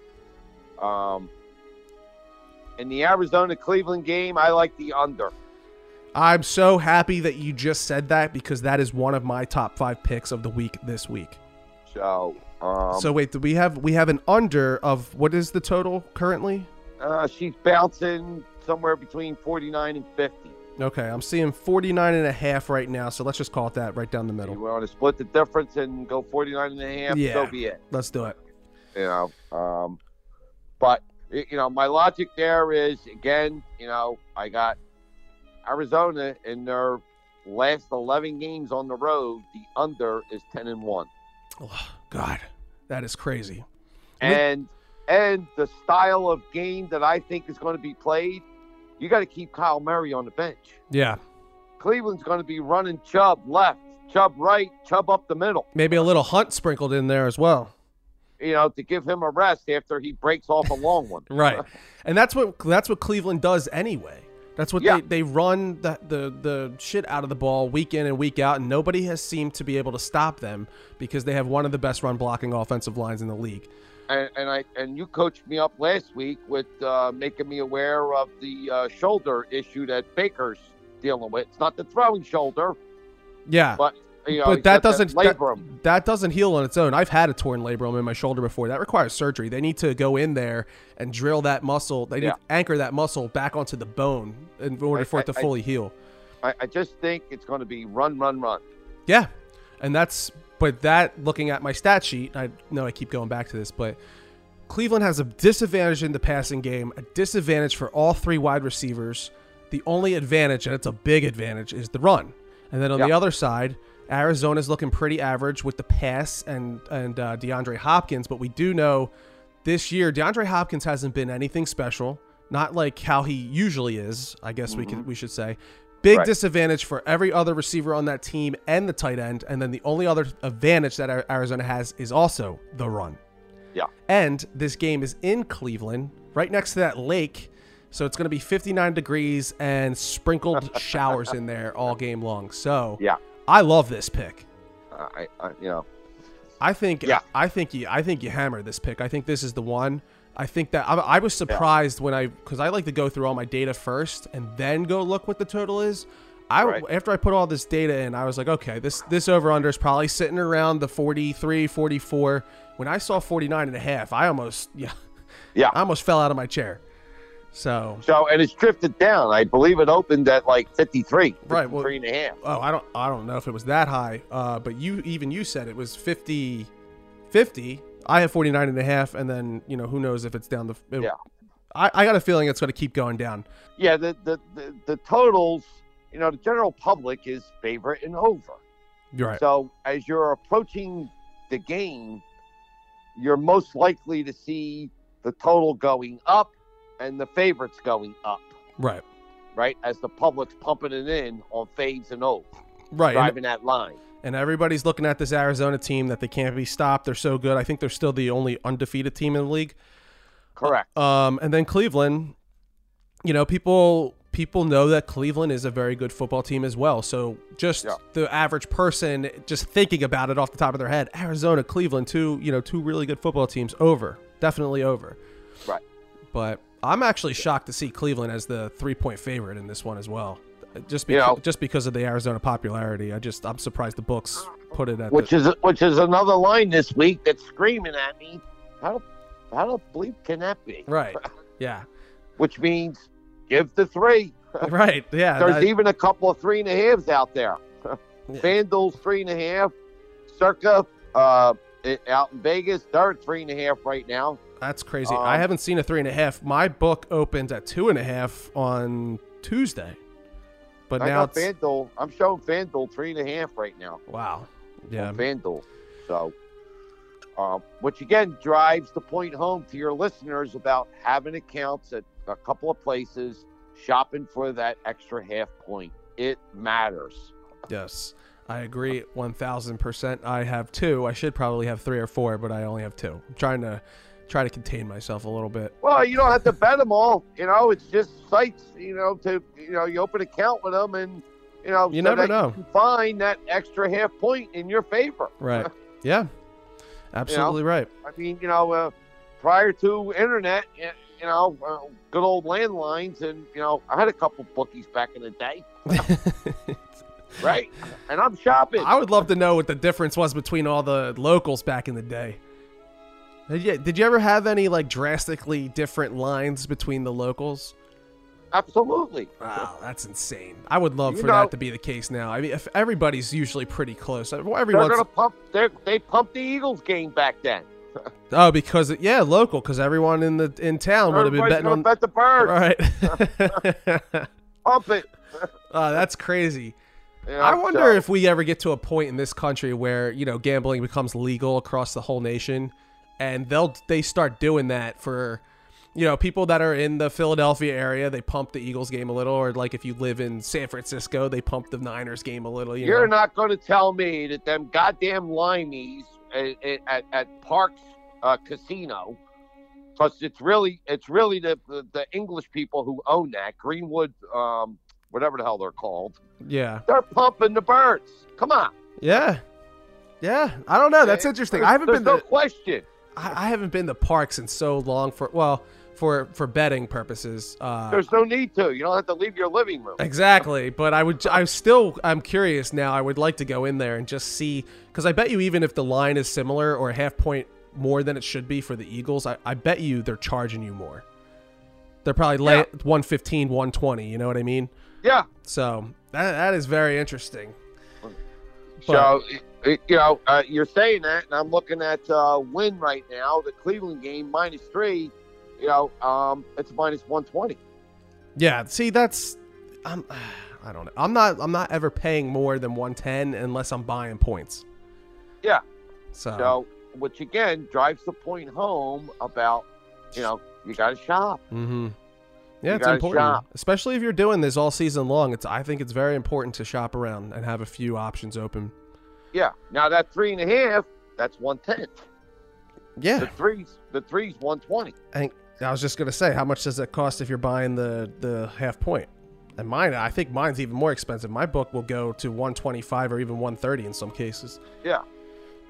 [SPEAKER 2] um, in the Arizona Cleveland game, I like the under.
[SPEAKER 1] I'm so happy that you just said that because that is one of my top five picks of the week this week.
[SPEAKER 2] So, um,
[SPEAKER 1] so wait, do we have we have an under of what is the total currently?
[SPEAKER 2] uh, she's bouncing somewhere between 49 and 50.
[SPEAKER 1] Okay, I'm seeing 49 and a half right now, so let's just call it that right down the middle.
[SPEAKER 2] You want to split the difference and go 49 and a half?
[SPEAKER 1] Yeah.
[SPEAKER 2] So be it.
[SPEAKER 1] Let's do it.
[SPEAKER 2] You know, um, but you know, my logic there is again, you know, I got Arizona in their last 11 games on the road. The under is 10 and one.
[SPEAKER 1] Oh, God, that is crazy.
[SPEAKER 2] And and the style of game that I think is going to be played, you got to keep Kyle Murray on the bench.
[SPEAKER 1] Yeah,
[SPEAKER 2] Cleveland's going to be running Chubb left, Chubb right, Chubb up the middle.
[SPEAKER 1] maybe a little Hunt sprinkled in there as well.
[SPEAKER 2] You know, to give him a rest after he breaks off a long one.
[SPEAKER 1] Right, and that's what that's what Cleveland does anyway. That's what
[SPEAKER 2] Yeah.
[SPEAKER 1] they, they run the, the the shit out of the ball week in and week out, and nobody has seemed to be able to stop them because they have one of the best run blocking offensive lines in the league.
[SPEAKER 2] And, and I and you coached me up last week with uh, making me aware of the uh, shoulder issue that Baker's dealing with. It's not the throwing shoulder,
[SPEAKER 1] Yeah,
[SPEAKER 2] but you know,
[SPEAKER 1] but that doesn't that,
[SPEAKER 2] labrum.
[SPEAKER 1] that doesn't heal on its own. I've had a torn labrum in my shoulder before. That requires surgery. They need to go in there and drill that muscle. They need
[SPEAKER 2] Yeah.
[SPEAKER 1] to anchor that muscle back onto the bone in order
[SPEAKER 2] I-
[SPEAKER 1] for it to
[SPEAKER 2] I- I-
[SPEAKER 1] fully heal.
[SPEAKER 2] I, I just think it's going to be run, run, run.
[SPEAKER 1] Yeah, and that's but that looking at my stat sheet, I know I keep going back to this, but Cleveland has a disadvantage in the passing game, a disadvantage for all three wide receivers. The only advantage, and it's a big advantage, is the run. And then on the other side, Arizona's looking pretty average with the pass and and uh, DeAndre Hopkins, but we do know this year DeAndre Hopkins hasn't been anything special, not like how he usually is. I guess we could we should say. Big
[SPEAKER 2] Right.
[SPEAKER 1] disadvantage for every other receiver on that team and the tight end, and then the only other advantage that Arizona has is also the run.
[SPEAKER 2] Yeah.
[SPEAKER 1] And this game is in Cleveland, right next to that lake. So it's going to be 59 degrees and sprinkled showers in there all game long. So
[SPEAKER 2] Yeah.
[SPEAKER 1] I love this pick.
[SPEAKER 2] Uh, I, I, you know,
[SPEAKER 1] I think
[SPEAKER 2] Yeah.
[SPEAKER 1] I think you I think you hammered this pick. I think this is the one. I think that I, I was surprised when I because I like to go through all my data first and then go look what the total is. I
[SPEAKER 2] Right.
[SPEAKER 1] after I put all this data in, I was like, okay, this this over under is probably sitting around the 43, 44. When I saw 49 and a half, I almost yeah,
[SPEAKER 2] yeah.
[SPEAKER 1] I almost fell out of my chair. So
[SPEAKER 2] So and it's drifted down. I believe it opened at like 53,
[SPEAKER 1] Right, well-
[SPEAKER 2] three and a half.
[SPEAKER 1] oh, I don't I don't know if it was that high. Uh, but you even you said it was 50 50. I have 49 and a half and then, you know, who knows if it's down the it-
[SPEAKER 2] Yeah.
[SPEAKER 1] I, I got a feeling it's going to keep going down.
[SPEAKER 2] Yeah, the, the the the totals. You know, the general public is favorite and over.
[SPEAKER 1] Right.
[SPEAKER 2] So as you're approaching the game, you're most likely to see the total going up and the favorites going up,
[SPEAKER 1] right.
[SPEAKER 2] right? As the public's pumping it in on fades and overs,
[SPEAKER 1] Right. And,
[SPEAKER 2] driving that line.
[SPEAKER 1] And everybody's looking at this Arizona team that they can't be stopped. They're so good. I think they're still the only undefeated team in the league.
[SPEAKER 2] Correct.
[SPEAKER 1] Um, and then Cleveland, you know, people people know that Cleveland is a very good football team as well. So just
[SPEAKER 2] Yeah.
[SPEAKER 1] the average person just thinking about it off the top of their head, Arizona, Cleveland, two you know two really good football teams, over, definitely over.
[SPEAKER 2] Right.
[SPEAKER 1] But I'm actually shocked to see Cleveland as the three point favorite in this one as well. Just
[SPEAKER 2] You
[SPEAKER 1] because,
[SPEAKER 2] know-
[SPEAKER 1] just because of the Arizona popularity, I just I'm surprised the books put it at
[SPEAKER 2] Which
[SPEAKER 1] the,
[SPEAKER 2] is which is another line this week that's screaming at me. How how the bleep can that be?
[SPEAKER 1] right. Yeah.
[SPEAKER 2] Which means give the three.
[SPEAKER 1] Right. Yeah.
[SPEAKER 2] There's
[SPEAKER 1] that-
[SPEAKER 2] even a couple of three and a halves out there.
[SPEAKER 1] Yeah.
[SPEAKER 2] FanDuel's three and a half. Circa uh, out in Vegas, they're three and a half right now.
[SPEAKER 1] That's crazy.
[SPEAKER 2] Um,
[SPEAKER 1] I haven't seen a three and a half. My book opened at two and a half on Tuesday, but
[SPEAKER 2] I
[SPEAKER 1] now
[SPEAKER 2] got
[SPEAKER 1] it's
[SPEAKER 2] FanDuel. I'm showing FanDuel three and a half right now.
[SPEAKER 1] wow. Yeah,
[SPEAKER 2] on FanDuel. So, um, which again drives the point home to your listeners about having accounts at a couple of places, shopping for that extra half point. It matters.
[SPEAKER 1] yes, I agree one thousand percent. I have two. I should probably have three or four, but I only have two. I'm trying to try to contain myself a little bit.
[SPEAKER 2] Well, you don't have to bet them all. You know, it's just sites. You know, to you know, you open an account with them, and you know,
[SPEAKER 1] You
[SPEAKER 2] so
[SPEAKER 1] never know.
[SPEAKER 2] You can find that extra half point in your favor.
[SPEAKER 1] Right? Yeah, absolutely right.
[SPEAKER 2] I mean, you know, uh, prior to internet, you know, uh, good old landlines, and you know, I had a couple bookies back in the day, right? And I'm shopping.
[SPEAKER 1] I would love to know what the difference was between all the locals back in the day. Did you, did you ever have any like drastically different lines between the locals?
[SPEAKER 2] Absolutely.
[SPEAKER 1] Wow, that's insane. I would love
[SPEAKER 2] You
[SPEAKER 1] for
[SPEAKER 2] know-
[SPEAKER 1] that to be the case now. I mean, if everybody's usually pretty close. Uh, well,
[SPEAKER 2] They're gonna pump. They they pumped the Eagles game back then.
[SPEAKER 1] oh because it, yeah, local because everyone in the in town would have been betting on
[SPEAKER 2] bet the birds.
[SPEAKER 1] right.
[SPEAKER 2] Pump it.
[SPEAKER 1] oh, that's crazy.
[SPEAKER 2] Know,
[SPEAKER 1] I wonder
[SPEAKER 2] so-
[SPEAKER 1] if we ever get to a point in this country where you know gambling becomes legal across the whole nation, and they'll they start doing that for you know people that are in the Philadelphia area. They pump the Eagles game a little, or like if you live in San Francisco, they pump the Niners game a little. You
[SPEAKER 2] You're
[SPEAKER 1] know?
[SPEAKER 2] not going to tell me that them goddamn limeys at, at, at Parx uh, Casino, because it's really it's really the, the the English people who own that Greenwood, um, whatever the hell they're called.
[SPEAKER 1] yeah.
[SPEAKER 2] They're pumping the birds. Come on,
[SPEAKER 1] Yeah. Yeah. I don't know. That's
[SPEAKER 2] There's-
[SPEAKER 1] interesting. I haven't
[SPEAKER 2] there's
[SPEAKER 1] been
[SPEAKER 2] no
[SPEAKER 1] to
[SPEAKER 2] question.
[SPEAKER 1] I, I haven't been to Parx in so long for well, for for betting purposes. Uh
[SPEAKER 2] There's no need to. You don't have to leave your living room.
[SPEAKER 1] Exactly, but I would I still I'm curious now. I would like to go in there and just see cuz I bet you even if the line is similar or a half point more than it should be for the Eagles, I, I bet you they're charging you more. They're probably la-
[SPEAKER 2] Yeah.
[SPEAKER 1] 115, 120, you know what I mean?
[SPEAKER 2] Yeah.
[SPEAKER 1] So, that that is very interesting.
[SPEAKER 2] So, it, you know, uh, you're saying that, and I'm looking at uh, win right now. The Cleveland game minus three. You know, um, it's minus 120.
[SPEAKER 1] Yeah, see that's I'm I don't know. I'm not I'm not ever paying more than 110 unless I'm buying points.
[SPEAKER 2] Yeah.
[SPEAKER 1] So,
[SPEAKER 2] So, which again drives the point home about, you know, you got to shop.
[SPEAKER 1] mhm. Yeah,
[SPEAKER 2] You
[SPEAKER 1] it's important,
[SPEAKER 2] shop.
[SPEAKER 1] especially if you're doing this all season long. It's I think it's very important to shop around and have a few options open.
[SPEAKER 2] Yeah. Now that three and a half, that's 110. The
[SPEAKER 1] Yeah,
[SPEAKER 2] threes, the threes 120.
[SPEAKER 1] and I was just gonna say, how much does it cost if you're buying the the half point? And mine, I think mine's even more expensive. My book will go to 125 or even 130 in some cases.
[SPEAKER 2] Yeah.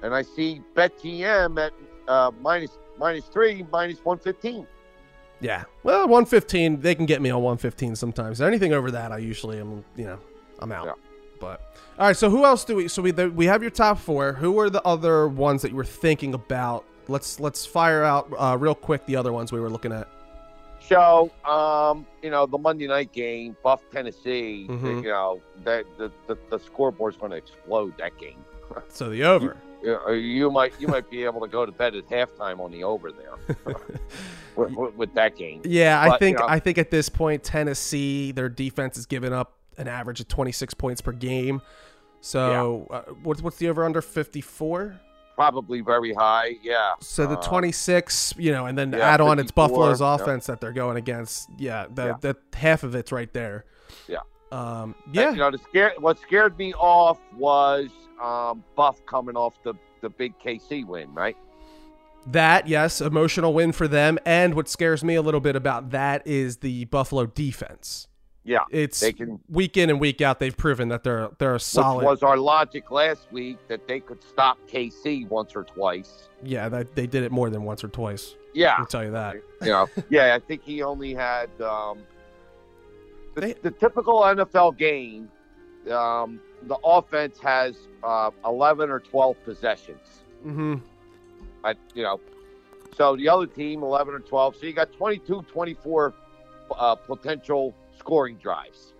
[SPEAKER 2] And I see BetMGM at uh, minus minus three, minus 115.
[SPEAKER 1] Yeah. Well, 115, they can get me on 115 sometimes. Anything over that, I usually am, you know, I'm out.
[SPEAKER 2] Yeah.
[SPEAKER 1] But all right, so who else do we? So we we have your top four. Who are the other ones that you were thinking about? Let's let's fire out uh, real quick the other ones we were looking at.
[SPEAKER 2] So, um, you know, the Monday night game, Buff Tennessee,
[SPEAKER 1] Mhm.
[SPEAKER 2] you know, that the, the, the scoreboard's going to explode that game.
[SPEAKER 1] So the over.
[SPEAKER 2] You, you might you might be able to go to bed at halftime on the over there with, with, that game.
[SPEAKER 1] Yeah, I think
[SPEAKER 2] you know-
[SPEAKER 1] I think at this point Tennessee their defense is giving up an average of 26 points per game. So uh, what's what's the over under 54?
[SPEAKER 2] Probably very high. Yeah.
[SPEAKER 1] So the
[SPEAKER 2] Uh,
[SPEAKER 1] 26, you know, and then
[SPEAKER 2] yeah,
[SPEAKER 1] add on it's
[SPEAKER 2] 54,
[SPEAKER 1] Buffalo's
[SPEAKER 2] yeah.
[SPEAKER 1] offense that they're going against. Yeah, the
[SPEAKER 2] Yeah.
[SPEAKER 1] the half of it's right there.
[SPEAKER 2] Yeah.
[SPEAKER 1] Um yeah.
[SPEAKER 2] You know, the scare, what scared me off was um, Buff coming off the, the big KC win, right?
[SPEAKER 1] That, yes, emotional win for them. And what scares me a little bit about that is the Buffalo defense.
[SPEAKER 2] Yeah.
[SPEAKER 1] It's
[SPEAKER 2] They can-
[SPEAKER 1] week in and week out they've proven that they're they're a solid.
[SPEAKER 2] Was our logic last week that they could stop KC once or twice.
[SPEAKER 1] yeah, that they did it more than once or twice.
[SPEAKER 2] Yeah.
[SPEAKER 1] I'll tell you that.
[SPEAKER 2] You know, yeah, I think he only had um, the,
[SPEAKER 1] They-
[SPEAKER 2] the typical NFL game. Um, the offense has uh, 11 or 12 possessions.
[SPEAKER 1] Mm-hmm.
[SPEAKER 2] I, you know, so the other team 11 or 12. So you got 22, 24 uh, potential scoring drives.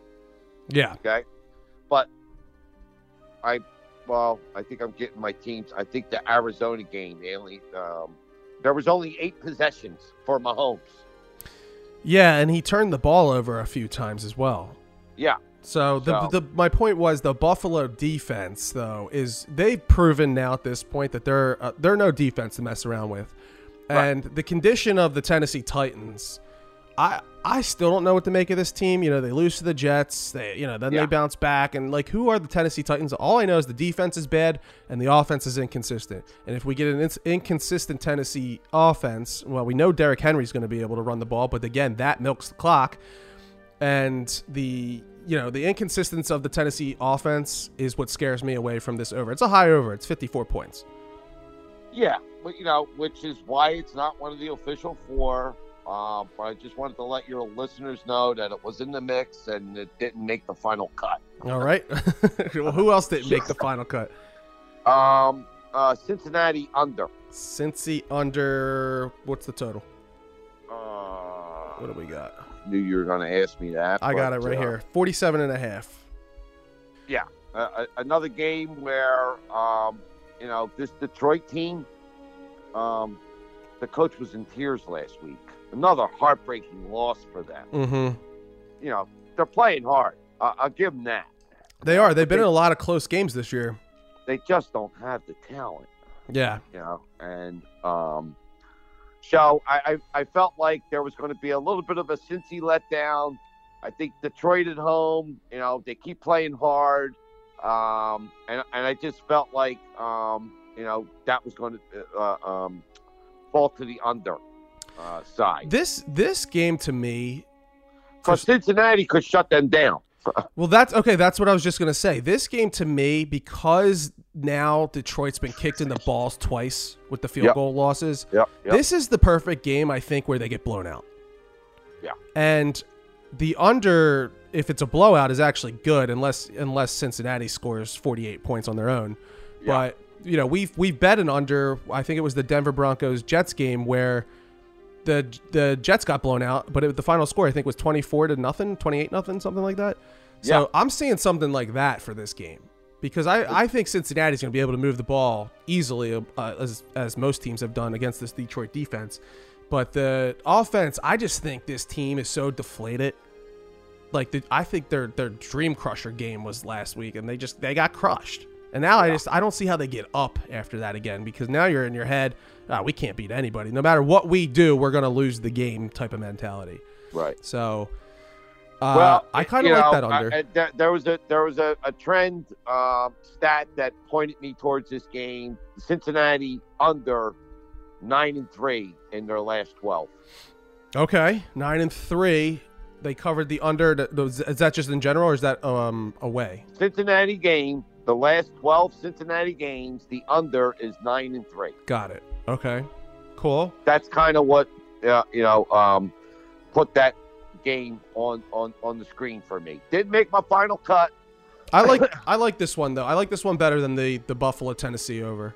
[SPEAKER 1] Yeah.
[SPEAKER 2] Okay, but I, well, I think I'm getting my teams. I think the Arizona game, only um, there was only eight possessions for Mahomes.
[SPEAKER 1] Yeah, and he turned the ball over a few times as well.
[SPEAKER 2] Yeah,
[SPEAKER 1] So the,
[SPEAKER 2] So-
[SPEAKER 1] the my point was the Buffalo defense though is they've proven now at this point that they're uh, they're no defense to mess around with,
[SPEAKER 2] Right.
[SPEAKER 1] and the condition of the Tennessee Titans, I I still don't know what to make of this team. You know they lose to the Jets, they you know then
[SPEAKER 2] Yeah.
[SPEAKER 1] they bounce back, and like who are the Tennessee Titans? All I know is the defense is bad and the offense is inconsistent. And if we get an inconsistent Tennessee offense, well we know Derrick Henry's going to be able to run the ball, but again that milks the clock and the you know the inconsistency of the Tennessee offense is what scares me away from this over. It's a high over. It's 54 points.
[SPEAKER 2] yeah, but you know, which is why it's not one of the official four. Uh, but I just wanted to let your listeners know that it was in the mix and it didn't make the final cut.
[SPEAKER 1] All right. well, who else didn't make the final cut?
[SPEAKER 2] Um, uh, Cincinnati under.
[SPEAKER 1] Cincy under. What's the total?
[SPEAKER 2] Uh,
[SPEAKER 1] What do we got?
[SPEAKER 2] knew you were going to ask me that.
[SPEAKER 1] I got it right
[SPEAKER 2] uh,
[SPEAKER 1] here. 47 and a half.
[SPEAKER 2] uh, another game where um, you know this Detroit team, um, the coach was in tears last week. Another heartbreaking loss for them.
[SPEAKER 1] Mm-hmm.
[SPEAKER 2] You know they're playing hard. I- I'll give them that.
[SPEAKER 1] They are. They've been
[SPEAKER 2] They-
[SPEAKER 1] in a lot of close games this year.
[SPEAKER 2] They just don't have the talent.
[SPEAKER 1] Yeah.
[SPEAKER 2] You know, and um, so I, I I felt like there was going to be a little bit of a Cincy letdown. I think Detroit at home, you know, they keep playing hard. Um, and, and I just felt like, um, you know, that was going to uh, um, fall to the under uh, side.
[SPEAKER 1] This this game to me
[SPEAKER 2] for Cincinnati could shut them down.
[SPEAKER 1] Well, that's okay. That's what I was just gonna say. This game to me, because now Detroit's been kicked in the balls twice with the field
[SPEAKER 2] Yep.
[SPEAKER 1] goal losses.
[SPEAKER 2] Yep. yep.
[SPEAKER 1] This is the perfect game, I think, where they get blown out.
[SPEAKER 2] Yeah.
[SPEAKER 1] And the under, if it's a blowout, is actually good, unless unless Cincinnati scores 48 points on their own.
[SPEAKER 2] Yeah.
[SPEAKER 1] But you know, we've we've bet an under. I think it was the Denver Broncos Jets game where the the Jets got blown out, but it, the final score I think was 24 to nothing, 28 nothing, something like that. So
[SPEAKER 2] Yeah.
[SPEAKER 1] I'm seeing something like that for this game because I, I think Cincinnati's going to be able to move the ball easily uh, as as most teams have done against this Detroit defense. But the offense, I just think this team is so deflated. Like the, I think their their dream crusher game was last week, and they just they got crushed. And now I just I don't see how they get up after that again because now you're in your head, ah, we can't beat anybody. No matter what we do, we're gonna lose the game type of mentality.
[SPEAKER 2] right.
[SPEAKER 1] So, uh,
[SPEAKER 2] well,
[SPEAKER 1] I kind of like
[SPEAKER 2] know,
[SPEAKER 1] that under.
[SPEAKER 2] I- there, there was a there was a, a trend uh, stat that pointed me towards this game. Cincinnati under nine and three in their last twelve.
[SPEAKER 1] okay, nine and three. They covered the under. Is that just in general, or is that um away?
[SPEAKER 2] Cincinnati game, the last twelve Cincinnati games, the under is nine and three.
[SPEAKER 1] Got it. Okay, cool.
[SPEAKER 2] That's kind of what uh, you know um, put that game on on on the screen for me. Didn't make my final cut.
[SPEAKER 1] I like I like this one though. I like this one better than the the Buffalo Tennessee over.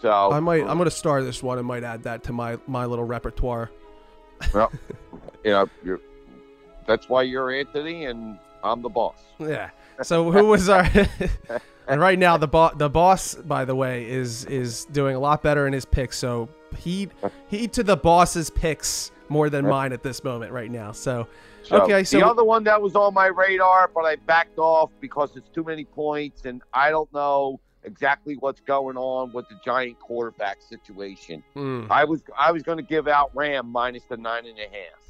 [SPEAKER 2] So
[SPEAKER 1] I might I'm gonna star this one and might add that to my my little repertoire.
[SPEAKER 2] Well, you know, you're, that's why you're Anthony and I'm the boss.
[SPEAKER 1] Yeah. So who was our? and right now the boss, the boss, by the way, is is doing a lot better in his picks. So he he to the boss's picks more than mine at this moment right now. So,
[SPEAKER 2] So,
[SPEAKER 1] okay, so
[SPEAKER 2] the other one that was on my radar, but I backed off because it's too many points, and I don't know exactly what's going on with the giant quarterback situation.
[SPEAKER 1] mm,
[SPEAKER 2] I was I was going to give out Ram minus the nine and a half.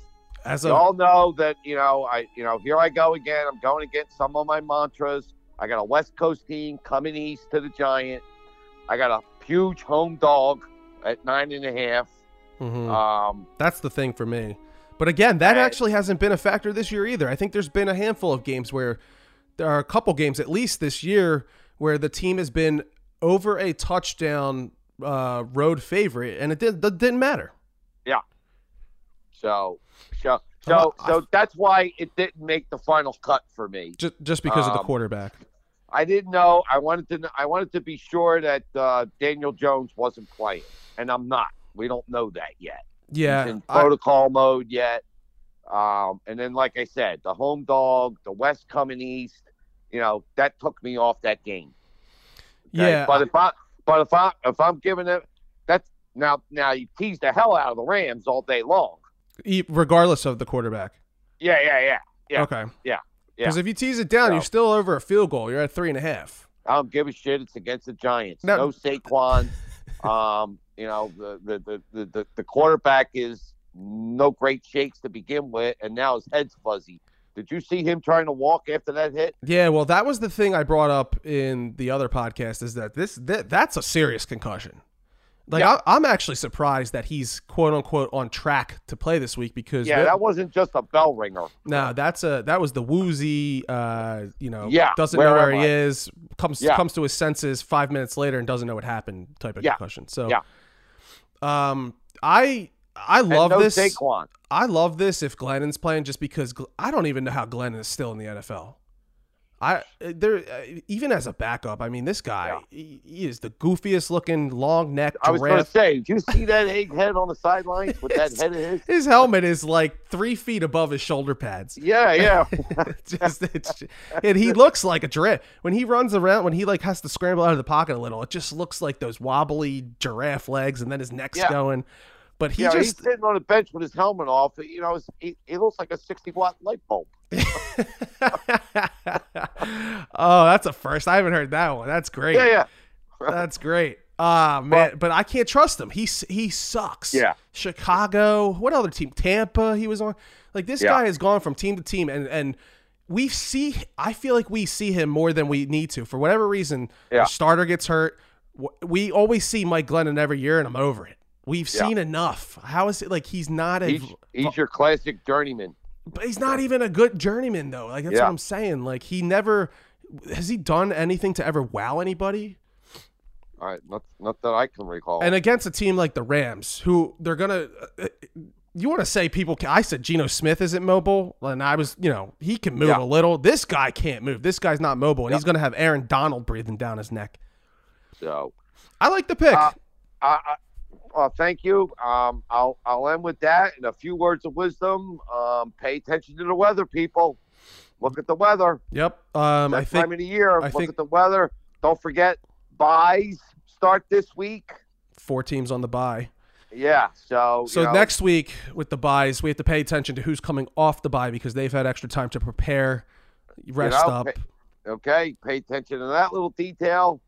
[SPEAKER 1] As
[SPEAKER 2] You
[SPEAKER 1] a
[SPEAKER 2] all know that you know I you know here I go again. I'm going against some of my mantras. I got a West Coast team coming east to the Giant. I got a huge home dog at nine and a half.
[SPEAKER 1] mhm.
[SPEAKER 2] Um,
[SPEAKER 1] that's the thing for me. But again, that
[SPEAKER 2] Right.
[SPEAKER 1] actually hasn't been a factor this year either. I think there's been a handful of games where there are a couple games at least this year where the team has been over a touchdown uh, road favorite, and it did, that didn't matter.
[SPEAKER 2] Yeah. so
[SPEAKER 1] I'm
[SPEAKER 2] so
[SPEAKER 1] not- I-
[SPEAKER 2] so that's why it didn't make the final cut for me.
[SPEAKER 1] Just just because of the
[SPEAKER 2] Um,
[SPEAKER 1] quarterback.
[SPEAKER 2] I didn't know. I wanted to. I wanted to be sure that uh, Daniel Jones wasn't playing, and I'm not. We don't know that yet.
[SPEAKER 1] Yeah,
[SPEAKER 2] He's in
[SPEAKER 1] I-
[SPEAKER 2] protocol mode yet. Um, and then, like I said, the home dog, the West coming east. You know that took me off that game. Okay?
[SPEAKER 1] Yeah,
[SPEAKER 2] But if I, but if I, if I'm giving it, that's now. Now you tease the hell out of the Rams all day long.
[SPEAKER 1] E- regardless of the quarterback.
[SPEAKER 2] Yeah, yeah, yeah. Yeah,
[SPEAKER 1] Okay.
[SPEAKER 2] yeah,
[SPEAKER 1] Because if you tease it down,
[SPEAKER 2] So-
[SPEAKER 1] you're still over a field goal. You're at three and a half.
[SPEAKER 2] I don't give a shit. It's against the Giants.
[SPEAKER 1] No.
[SPEAKER 2] No, Saquon. um, you know, the, the, the, the, the, the quarterback is no great shakes to begin with, and now his head's fuzzy. Did you see him trying to walk after that hit?
[SPEAKER 1] Yeah, well, that was the thing I brought up in the other podcast. Is that this that, that's a serious concussion? Like
[SPEAKER 2] Yeah.
[SPEAKER 1] I, I'm actually surprised that he's quote unquote on track to play this week because
[SPEAKER 2] Yeah,
[SPEAKER 1] that-
[SPEAKER 2] that wasn't just a bell ringer.
[SPEAKER 1] no, that's a that was the woozy. Uh, you know,
[SPEAKER 2] Yeah,
[SPEAKER 1] doesn't
[SPEAKER 2] where
[SPEAKER 1] know where he
[SPEAKER 2] I?
[SPEAKER 1] is. Comes
[SPEAKER 2] Yeah.
[SPEAKER 1] comes to his senses five minutes later and doesn't know what happened. Type of
[SPEAKER 2] Yeah.
[SPEAKER 1] concussion. So,
[SPEAKER 2] Yeah.
[SPEAKER 1] um, I I love
[SPEAKER 2] no
[SPEAKER 1] this.
[SPEAKER 2] Saquon.
[SPEAKER 1] I love this if Glennon's playing just because I don't even know how Glennon is still in the NFL. I there uh, even as a backup, I mean this guy he, he is the goofiest looking long neck
[SPEAKER 2] I was going to say, do you see that egg head on the sidelines with that head of his?
[SPEAKER 1] His helmet is like three feet above his shoulder pads.
[SPEAKER 2] Yeah, yeah.
[SPEAKER 1] Just, it's, and he looks like a giraffe when he runs around. When he like has to scramble out of the pocket a little, it just looks like those wobbly giraffe legs, and then his neck's
[SPEAKER 2] Yeah.
[SPEAKER 1] going. But he
[SPEAKER 2] yeah,
[SPEAKER 1] just
[SPEAKER 2] he's sitting on the bench with his helmet off. You know, he, he looks like a 60 watt light bulb.
[SPEAKER 1] oh, that's a first. I haven't heard that one. That's great.
[SPEAKER 2] Yeah, yeah.
[SPEAKER 1] That's great. Ah man, but I can't trust him. He he sucks.
[SPEAKER 2] Yeah.
[SPEAKER 1] Chicago. What other team? Tampa. He was on. Like this
[SPEAKER 2] Yeah.
[SPEAKER 1] guy has gone from team to team, and and we see. I feel like we see him more than we need to for whatever reason.
[SPEAKER 2] Yeah.
[SPEAKER 1] Starter gets hurt. We always see Mike Glennon every year, and I'm over it. We've
[SPEAKER 2] Yeah.
[SPEAKER 1] seen enough. How is it like he's not a?
[SPEAKER 2] He's, he's your classic journeyman.
[SPEAKER 1] But he's not even a good journeyman though. Like that's
[SPEAKER 2] Yeah.
[SPEAKER 1] what I'm saying. Like he never has he done anything to ever wow anybody?
[SPEAKER 2] All right, not, not that I can recall.
[SPEAKER 1] And against a team like the Rams, who they're gonna, uh, you want to say people? Can, I said Geno Smith isn't mobile, and I was, you know, he can move
[SPEAKER 2] Yeah.
[SPEAKER 1] a little. This guy can't move. This guy's not mobile, and
[SPEAKER 2] Yeah.
[SPEAKER 1] he's gonna have Aaron Donald breathing down his neck.
[SPEAKER 2] so,
[SPEAKER 1] I like the pick.
[SPEAKER 2] Uh, I, I, well, thank you. Um, I'll I'll end with that and a few words of wisdom. Um, pay attention to the weather, people. Look at the weather.
[SPEAKER 1] yep. Um, I think
[SPEAKER 2] time of the year.
[SPEAKER 1] I
[SPEAKER 2] Look
[SPEAKER 1] think-
[SPEAKER 2] at the weather. Don't forget buys start this week.
[SPEAKER 1] four teams on the buy.
[SPEAKER 2] Yeah. So
[SPEAKER 1] So
[SPEAKER 2] you know,
[SPEAKER 1] next week with the buys, we have to pay attention to who's coming off the buy because they've had extra time to prepare, rest
[SPEAKER 2] know,
[SPEAKER 1] up.
[SPEAKER 2] pay- okay, pay attention to that little detail.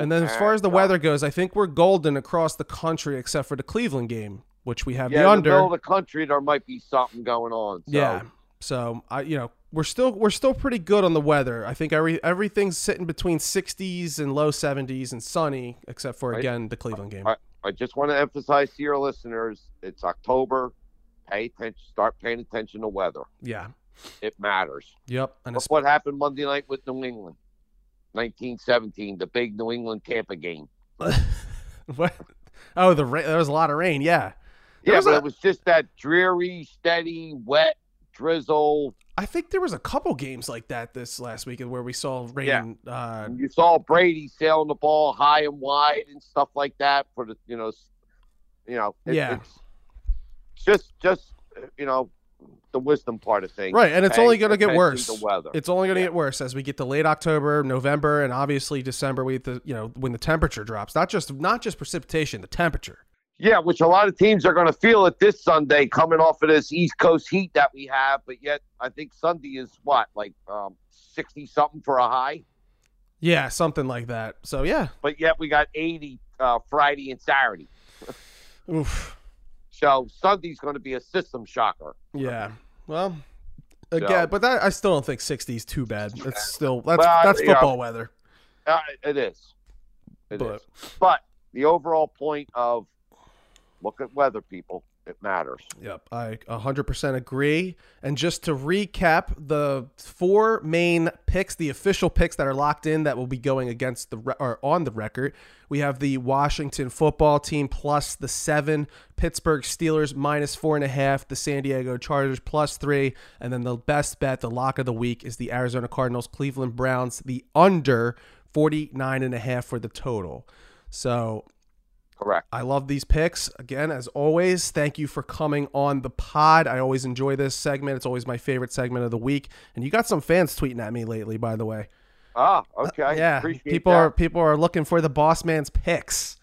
[SPEAKER 1] And then as far as the weather goes, I think we're golden across the country except for the Cleveland game, which we have
[SPEAKER 2] yeah,
[SPEAKER 1] the
[SPEAKER 2] in the
[SPEAKER 1] under.
[SPEAKER 2] middle of the country, there might be something going on. So,
[SPEAKER 1] Yeah. So I, you know, we're still we're still pretty good on the weather. I think every everything's sitting between 60s and low 70s and sunny, except for again the Cleveland game.
[SPEAKER 2] I- I just want to emphasize to your listeners, it's October. Pay attention. Start paying attention to weather.
[SPEAKER 1] Yeah.
[SPEAKER 2] It matters.
[SPEAKER 1] Yep. And
[SPEAKER 2] Look what happened Monday night with New England, 1917, the big New England Tampa game.
[SPEAKER 1] what? Oh, the ra- there was a lot of rain. Yeah. There
[SPEAKER 2] Yeah,
[SPEAKER 1] was
[SPEAKER 2] but
[SPEAKER 1] a-
[SPEAKER 2] it was just that dreary, steady, wet drizzle.
[SPEAKER 1] I think there was a couple games like that this last weekend where we saw rain. Uh,
[SPEAKER 2] you saw Brady sailing the ball high and wide and stuff like that for the, you know, you know, it-
[SPEAKER 1] Yeah.
[SPEAKER 2] it's just, just you know, the wisdom part of things.
[SPEAKER 1] Right, and it's only going to get worse.
[SPEAKER 2] to weather.
[SPEAKER 1] It's only going to
[SPEAKER 2] Yeah.
[SPEAKER 1] get worse as we get to late October, November, and obviously December. We the you know when the temperature drops, not just not just precipitation, the temperature.
[SPEAKER 2] Yeah, which a lot of teams are going to feel it this Sunday, coming off of this East Coast heat that we have. But yet, I think Sunday is what like um, sixty something for a high.
[SPEAKER 1] Yeah, something like that. So yeah,
[SPEAKER 2] But yet we got eighty uh, Friday and Saturday.
[SPEAKER 1] oof,
[SPEAKER 2] So Sunday's going to be a system shocker.
[SPEAKER 1] yeah. Well, again,
[SPEAKER 2] So-
[SPEAKER 1] but that I still don't think sixty is too bad. It's still that's that's football weather.
[SPEAKER 2] Uh, it is. It is.
[SPEAKER 1] But-
[SPEAKER 2] But the overall point of look at weather, people. It matters.
[SPEAKER 1] Yep, I 100% agree. And just to recap, the four main picks, the official picks that are locked in that will be going against the or on the record, we have the Washington football team plus the seven, Pittsburgh Steelers minus four and a half, the San Diego Chargers plus three, and then the best bet, the lock of the week, is the Arizona Cardinals, Cleveland Browns, the under 49 and a half for the total. So
[SPEAKER 2] Correct.
[SPEAKER 1] I love these picks. Again, as always, thank you for coming on the pod. I always enjoy this segment. It's always my favorite segment of the week. And you got some fans tweeting at me lately, by the way.
[SPEAKER 2] Ah, okay.
[SPEAKER 1] yeah,
[SPEAKER 2] Appreciate
[SPEAKER 1] people
[SPEAKER 2] that.
[SPEAKER 1] are people are looking for the boss man's picks.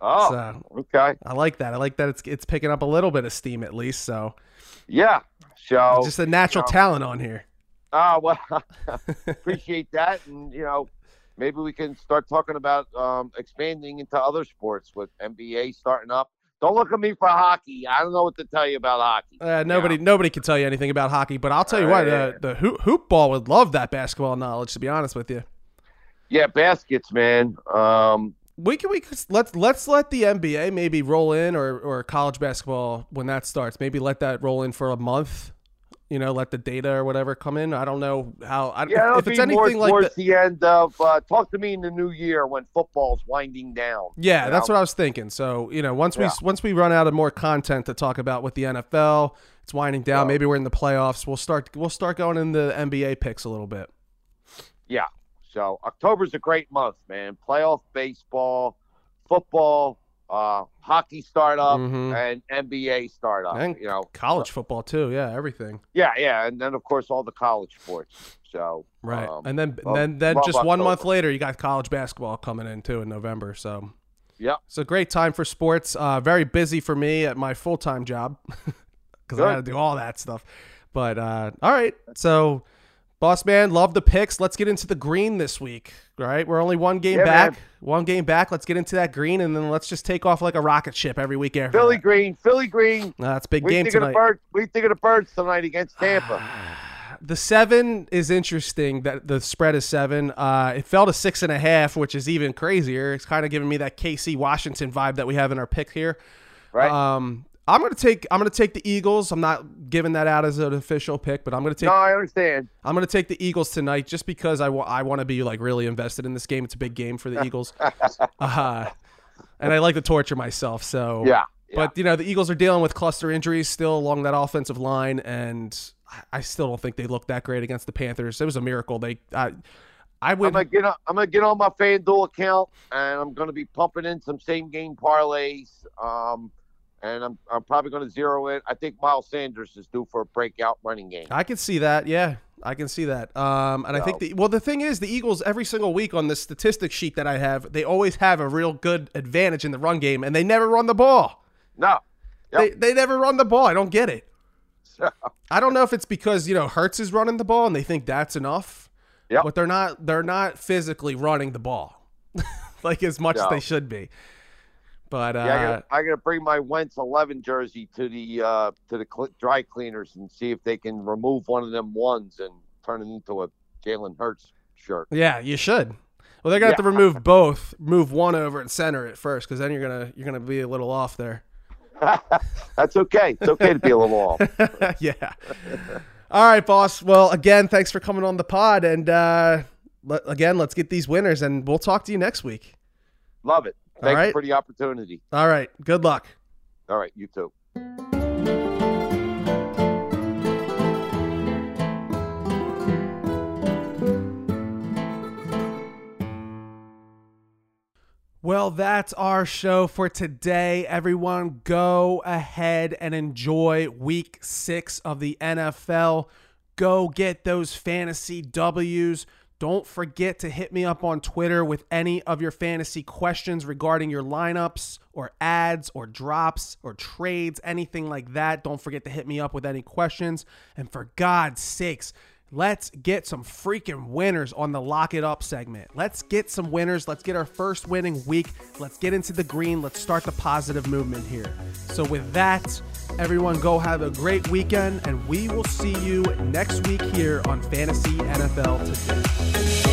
[SPEAKER 2] Oh,
[SPEAKER 1] So
[SPEAKER 2] okay.
[SPEAKER 1] I like that. I like that it's it's picking up a little bit of steam at least. So
[SPEAKER 2] Yeah. So
[SPEAKER 1] just a natural
[SPEAKER 2] you know.
[SPEAKER 1] talent on here.
[SPEAKER 2] Ah, well, appreciate that, and you know, maybe we can start talking about um, expanding into other sports with NBA starting up. Don't look at me for hockey. I don't know what to tell you about hockey.
[SPEAKER 1] Uh, nobody nobody can tell you anything about hockey, but I'll tell you what,
[SPEAKER 2] uh,
[SPEAKER 1] the hoop, hoop ball would love that basketball knowledge. To be honest with you.
[SPEAKER 2] Yeah, baskets, man. Um,
[SPEAKER 1] We can we let's let's let the NBA maybe roll in or or college basketball when that starts. Maybe let that roll in for a month. You know, let the data or whatever come in. I don't know how. I,
[SPEAKER 2] yeah, it'll
[SPEAKER 1] if it's anything like
[SPEAKER 2] towards
[SPEAKER 1] the,
[SPEAKER 2] the end of. Uh, talk to me in the new year when football's winding down.
[SPEAKER 1] yeah, that's
[SPEAKER 2] know?
[SPEAKER 1] what I was thinking. So you know, once we once we run out of more content to talk about with the NFL, it's winding down.
[SPEAKER 2] Yeah.
[SPEAKER 1] Maybe we're in the playoffs. We'll start we'll start going in the NBA picks a little bit.
[SPEAKER 2] Yeah. So October's a great month, man. Playoff baseball, football, uh, hockey startup,
[SPEAKER 1] Mhm.
[SPEAKER 2] and NBA startup.
[SPEAKER 1] And
[SPEAKER 2] you know,
[SPEAKER 1] College football too. Yeah, everything.
[SPEAKER 2] yeah, yeah, and then of course all the college sports. So
[SPEAKER 1] Right.
[SPEAKER 2] um,
[SPEAKER 1] and then then then just one month later, you got college basketball coming in too in November. So
[SPEAKER 2] yeah,
[SPEAKER 1] it's a great time for sports. Uh, very busy for me at my full time job because I got to do all that stuff. But uh, all right, so boss man, love the picks. Let's get into the green this week. right? we're only one game
[SPEAKER 2] Yeah,
[SPEAKER 1] back.
[SPEAKER 2] man.
[SPEAKER 1] One game back. Let's get into that green, and then let's just take off like a rocket ship every week after.
[SPEAKER 2] Philly
[SPEAKER 1] that.
[SPEAKER 2] Green, Philly Green.
[SPEAKER 1] Uh, that's a big
[SPEAKER 2] We
[SPEAKER 1] game
[SPEAKER 2] think of the
[SPEAKER 1] tonight.
[SPEAKER 2] We think of the birds tonight against Tampa.
[SPEAKER 1] The seven is interesting. That the spread is seven. Uh, it fell to six and a half, which is even crazier. It's kind of giving me that KC Washington vibe that we have in our pick here.
[SPEAKER 2] Right?
[SPEAKER 1] Um, I'm gonna take I'm gonna take the Eagles. I'm not giving that out as an official pick, but I'm gonna take
[SPEAKER 2] no, I understand.
[SPEAKER 1] I'm gonna take the Eagles tonight just because I wa- I want to be like really invested in this game. It's a big game for the Eagles, uh, and I like to torture myself. So
[SPEAKER 2] Yeah. yeah.
[SPEAKER 1] but you know the Eagles are dealing with cluster injuries still along that offensive line, and I- still don't think they look that great against the Panthers. It was a miracle. They I, I
[SPEAKER 2] I'm
[SPEAKER 1] would
[SPEAKER 2] gonna get on, I'm gonna get on my FanDuel account and I'm gonna be pumping in some same game parlays. Um, and I'm I'm probably gonna zero in. I think Miles Sanders is due for a breakout running game.
[SPEAKER 1] I can see that. Yeah, I can see that. Um, and I think the well, the thing is, the Eagles every single week on the statistics sheet that I have, they always have a real good advantage in the run game, and they never run the ball.
[SPEAKER 2] No,
[SPEAKER 1] They
[SPEAKER 2] Yep.
[SPEAKER 1] they never run the ball. I don't get it.
[SPEAKER 2] So,
[SPEAKER 1] I don't know if it's because you know Hurts is running the ball and they think that's enough.
[SPEAKER 2] Yep.
[SPEAKER 1] But they're not. They're not physically running the ball like as much as they should be. But uh,
[SPEAKER 2] yeah, I gotta, I gotta bring my Wentz 11 jersey to the uh, to the cl- dry cleaners and see if they can remove one of them ones and turn it into a Jalen Hurts shirt.
[SPEAKER 1] yeah, you should. Well, they're gonna have to remove both. Move one over and center it first, because then you're gonna you're gonna be a little off there.
[SPEAKER 2] That's okay. It's okay to be a little off.
[SPEAKER 1] yeah. All right, boss. Well, again, thanks for coming on the pod, and uh, le- again, let's get these winners, and we'll talk to you next week.
[SPEAKER 2] Love it. Thank
[SPEAKER 1] right.
[SPEAKER 2] you for the opportunity.
[SPEAKER 1] All right. Good luck.
[SPEAKER 2] All right, you too.
[SPEAKER 1] Well, that's our show for today. Everyone, go ahead and enjoy week six of the NFL. Go get those fantasy W's. Don't forget to hit me up on Twitter with any of your fantasy questions regarding your lineups or ads or drops or trades, anything like that. Don't forget to hit me up with any questions. And for God's sakes, Let's get some freaking winners on the lock it up segment. Let's get some winners. Let's get our first winning week. Let's get into the green. Let's start the positive movement here. So, with that, everyone go have a great weekend, and we will see you next week here on Fantasy NFL Today.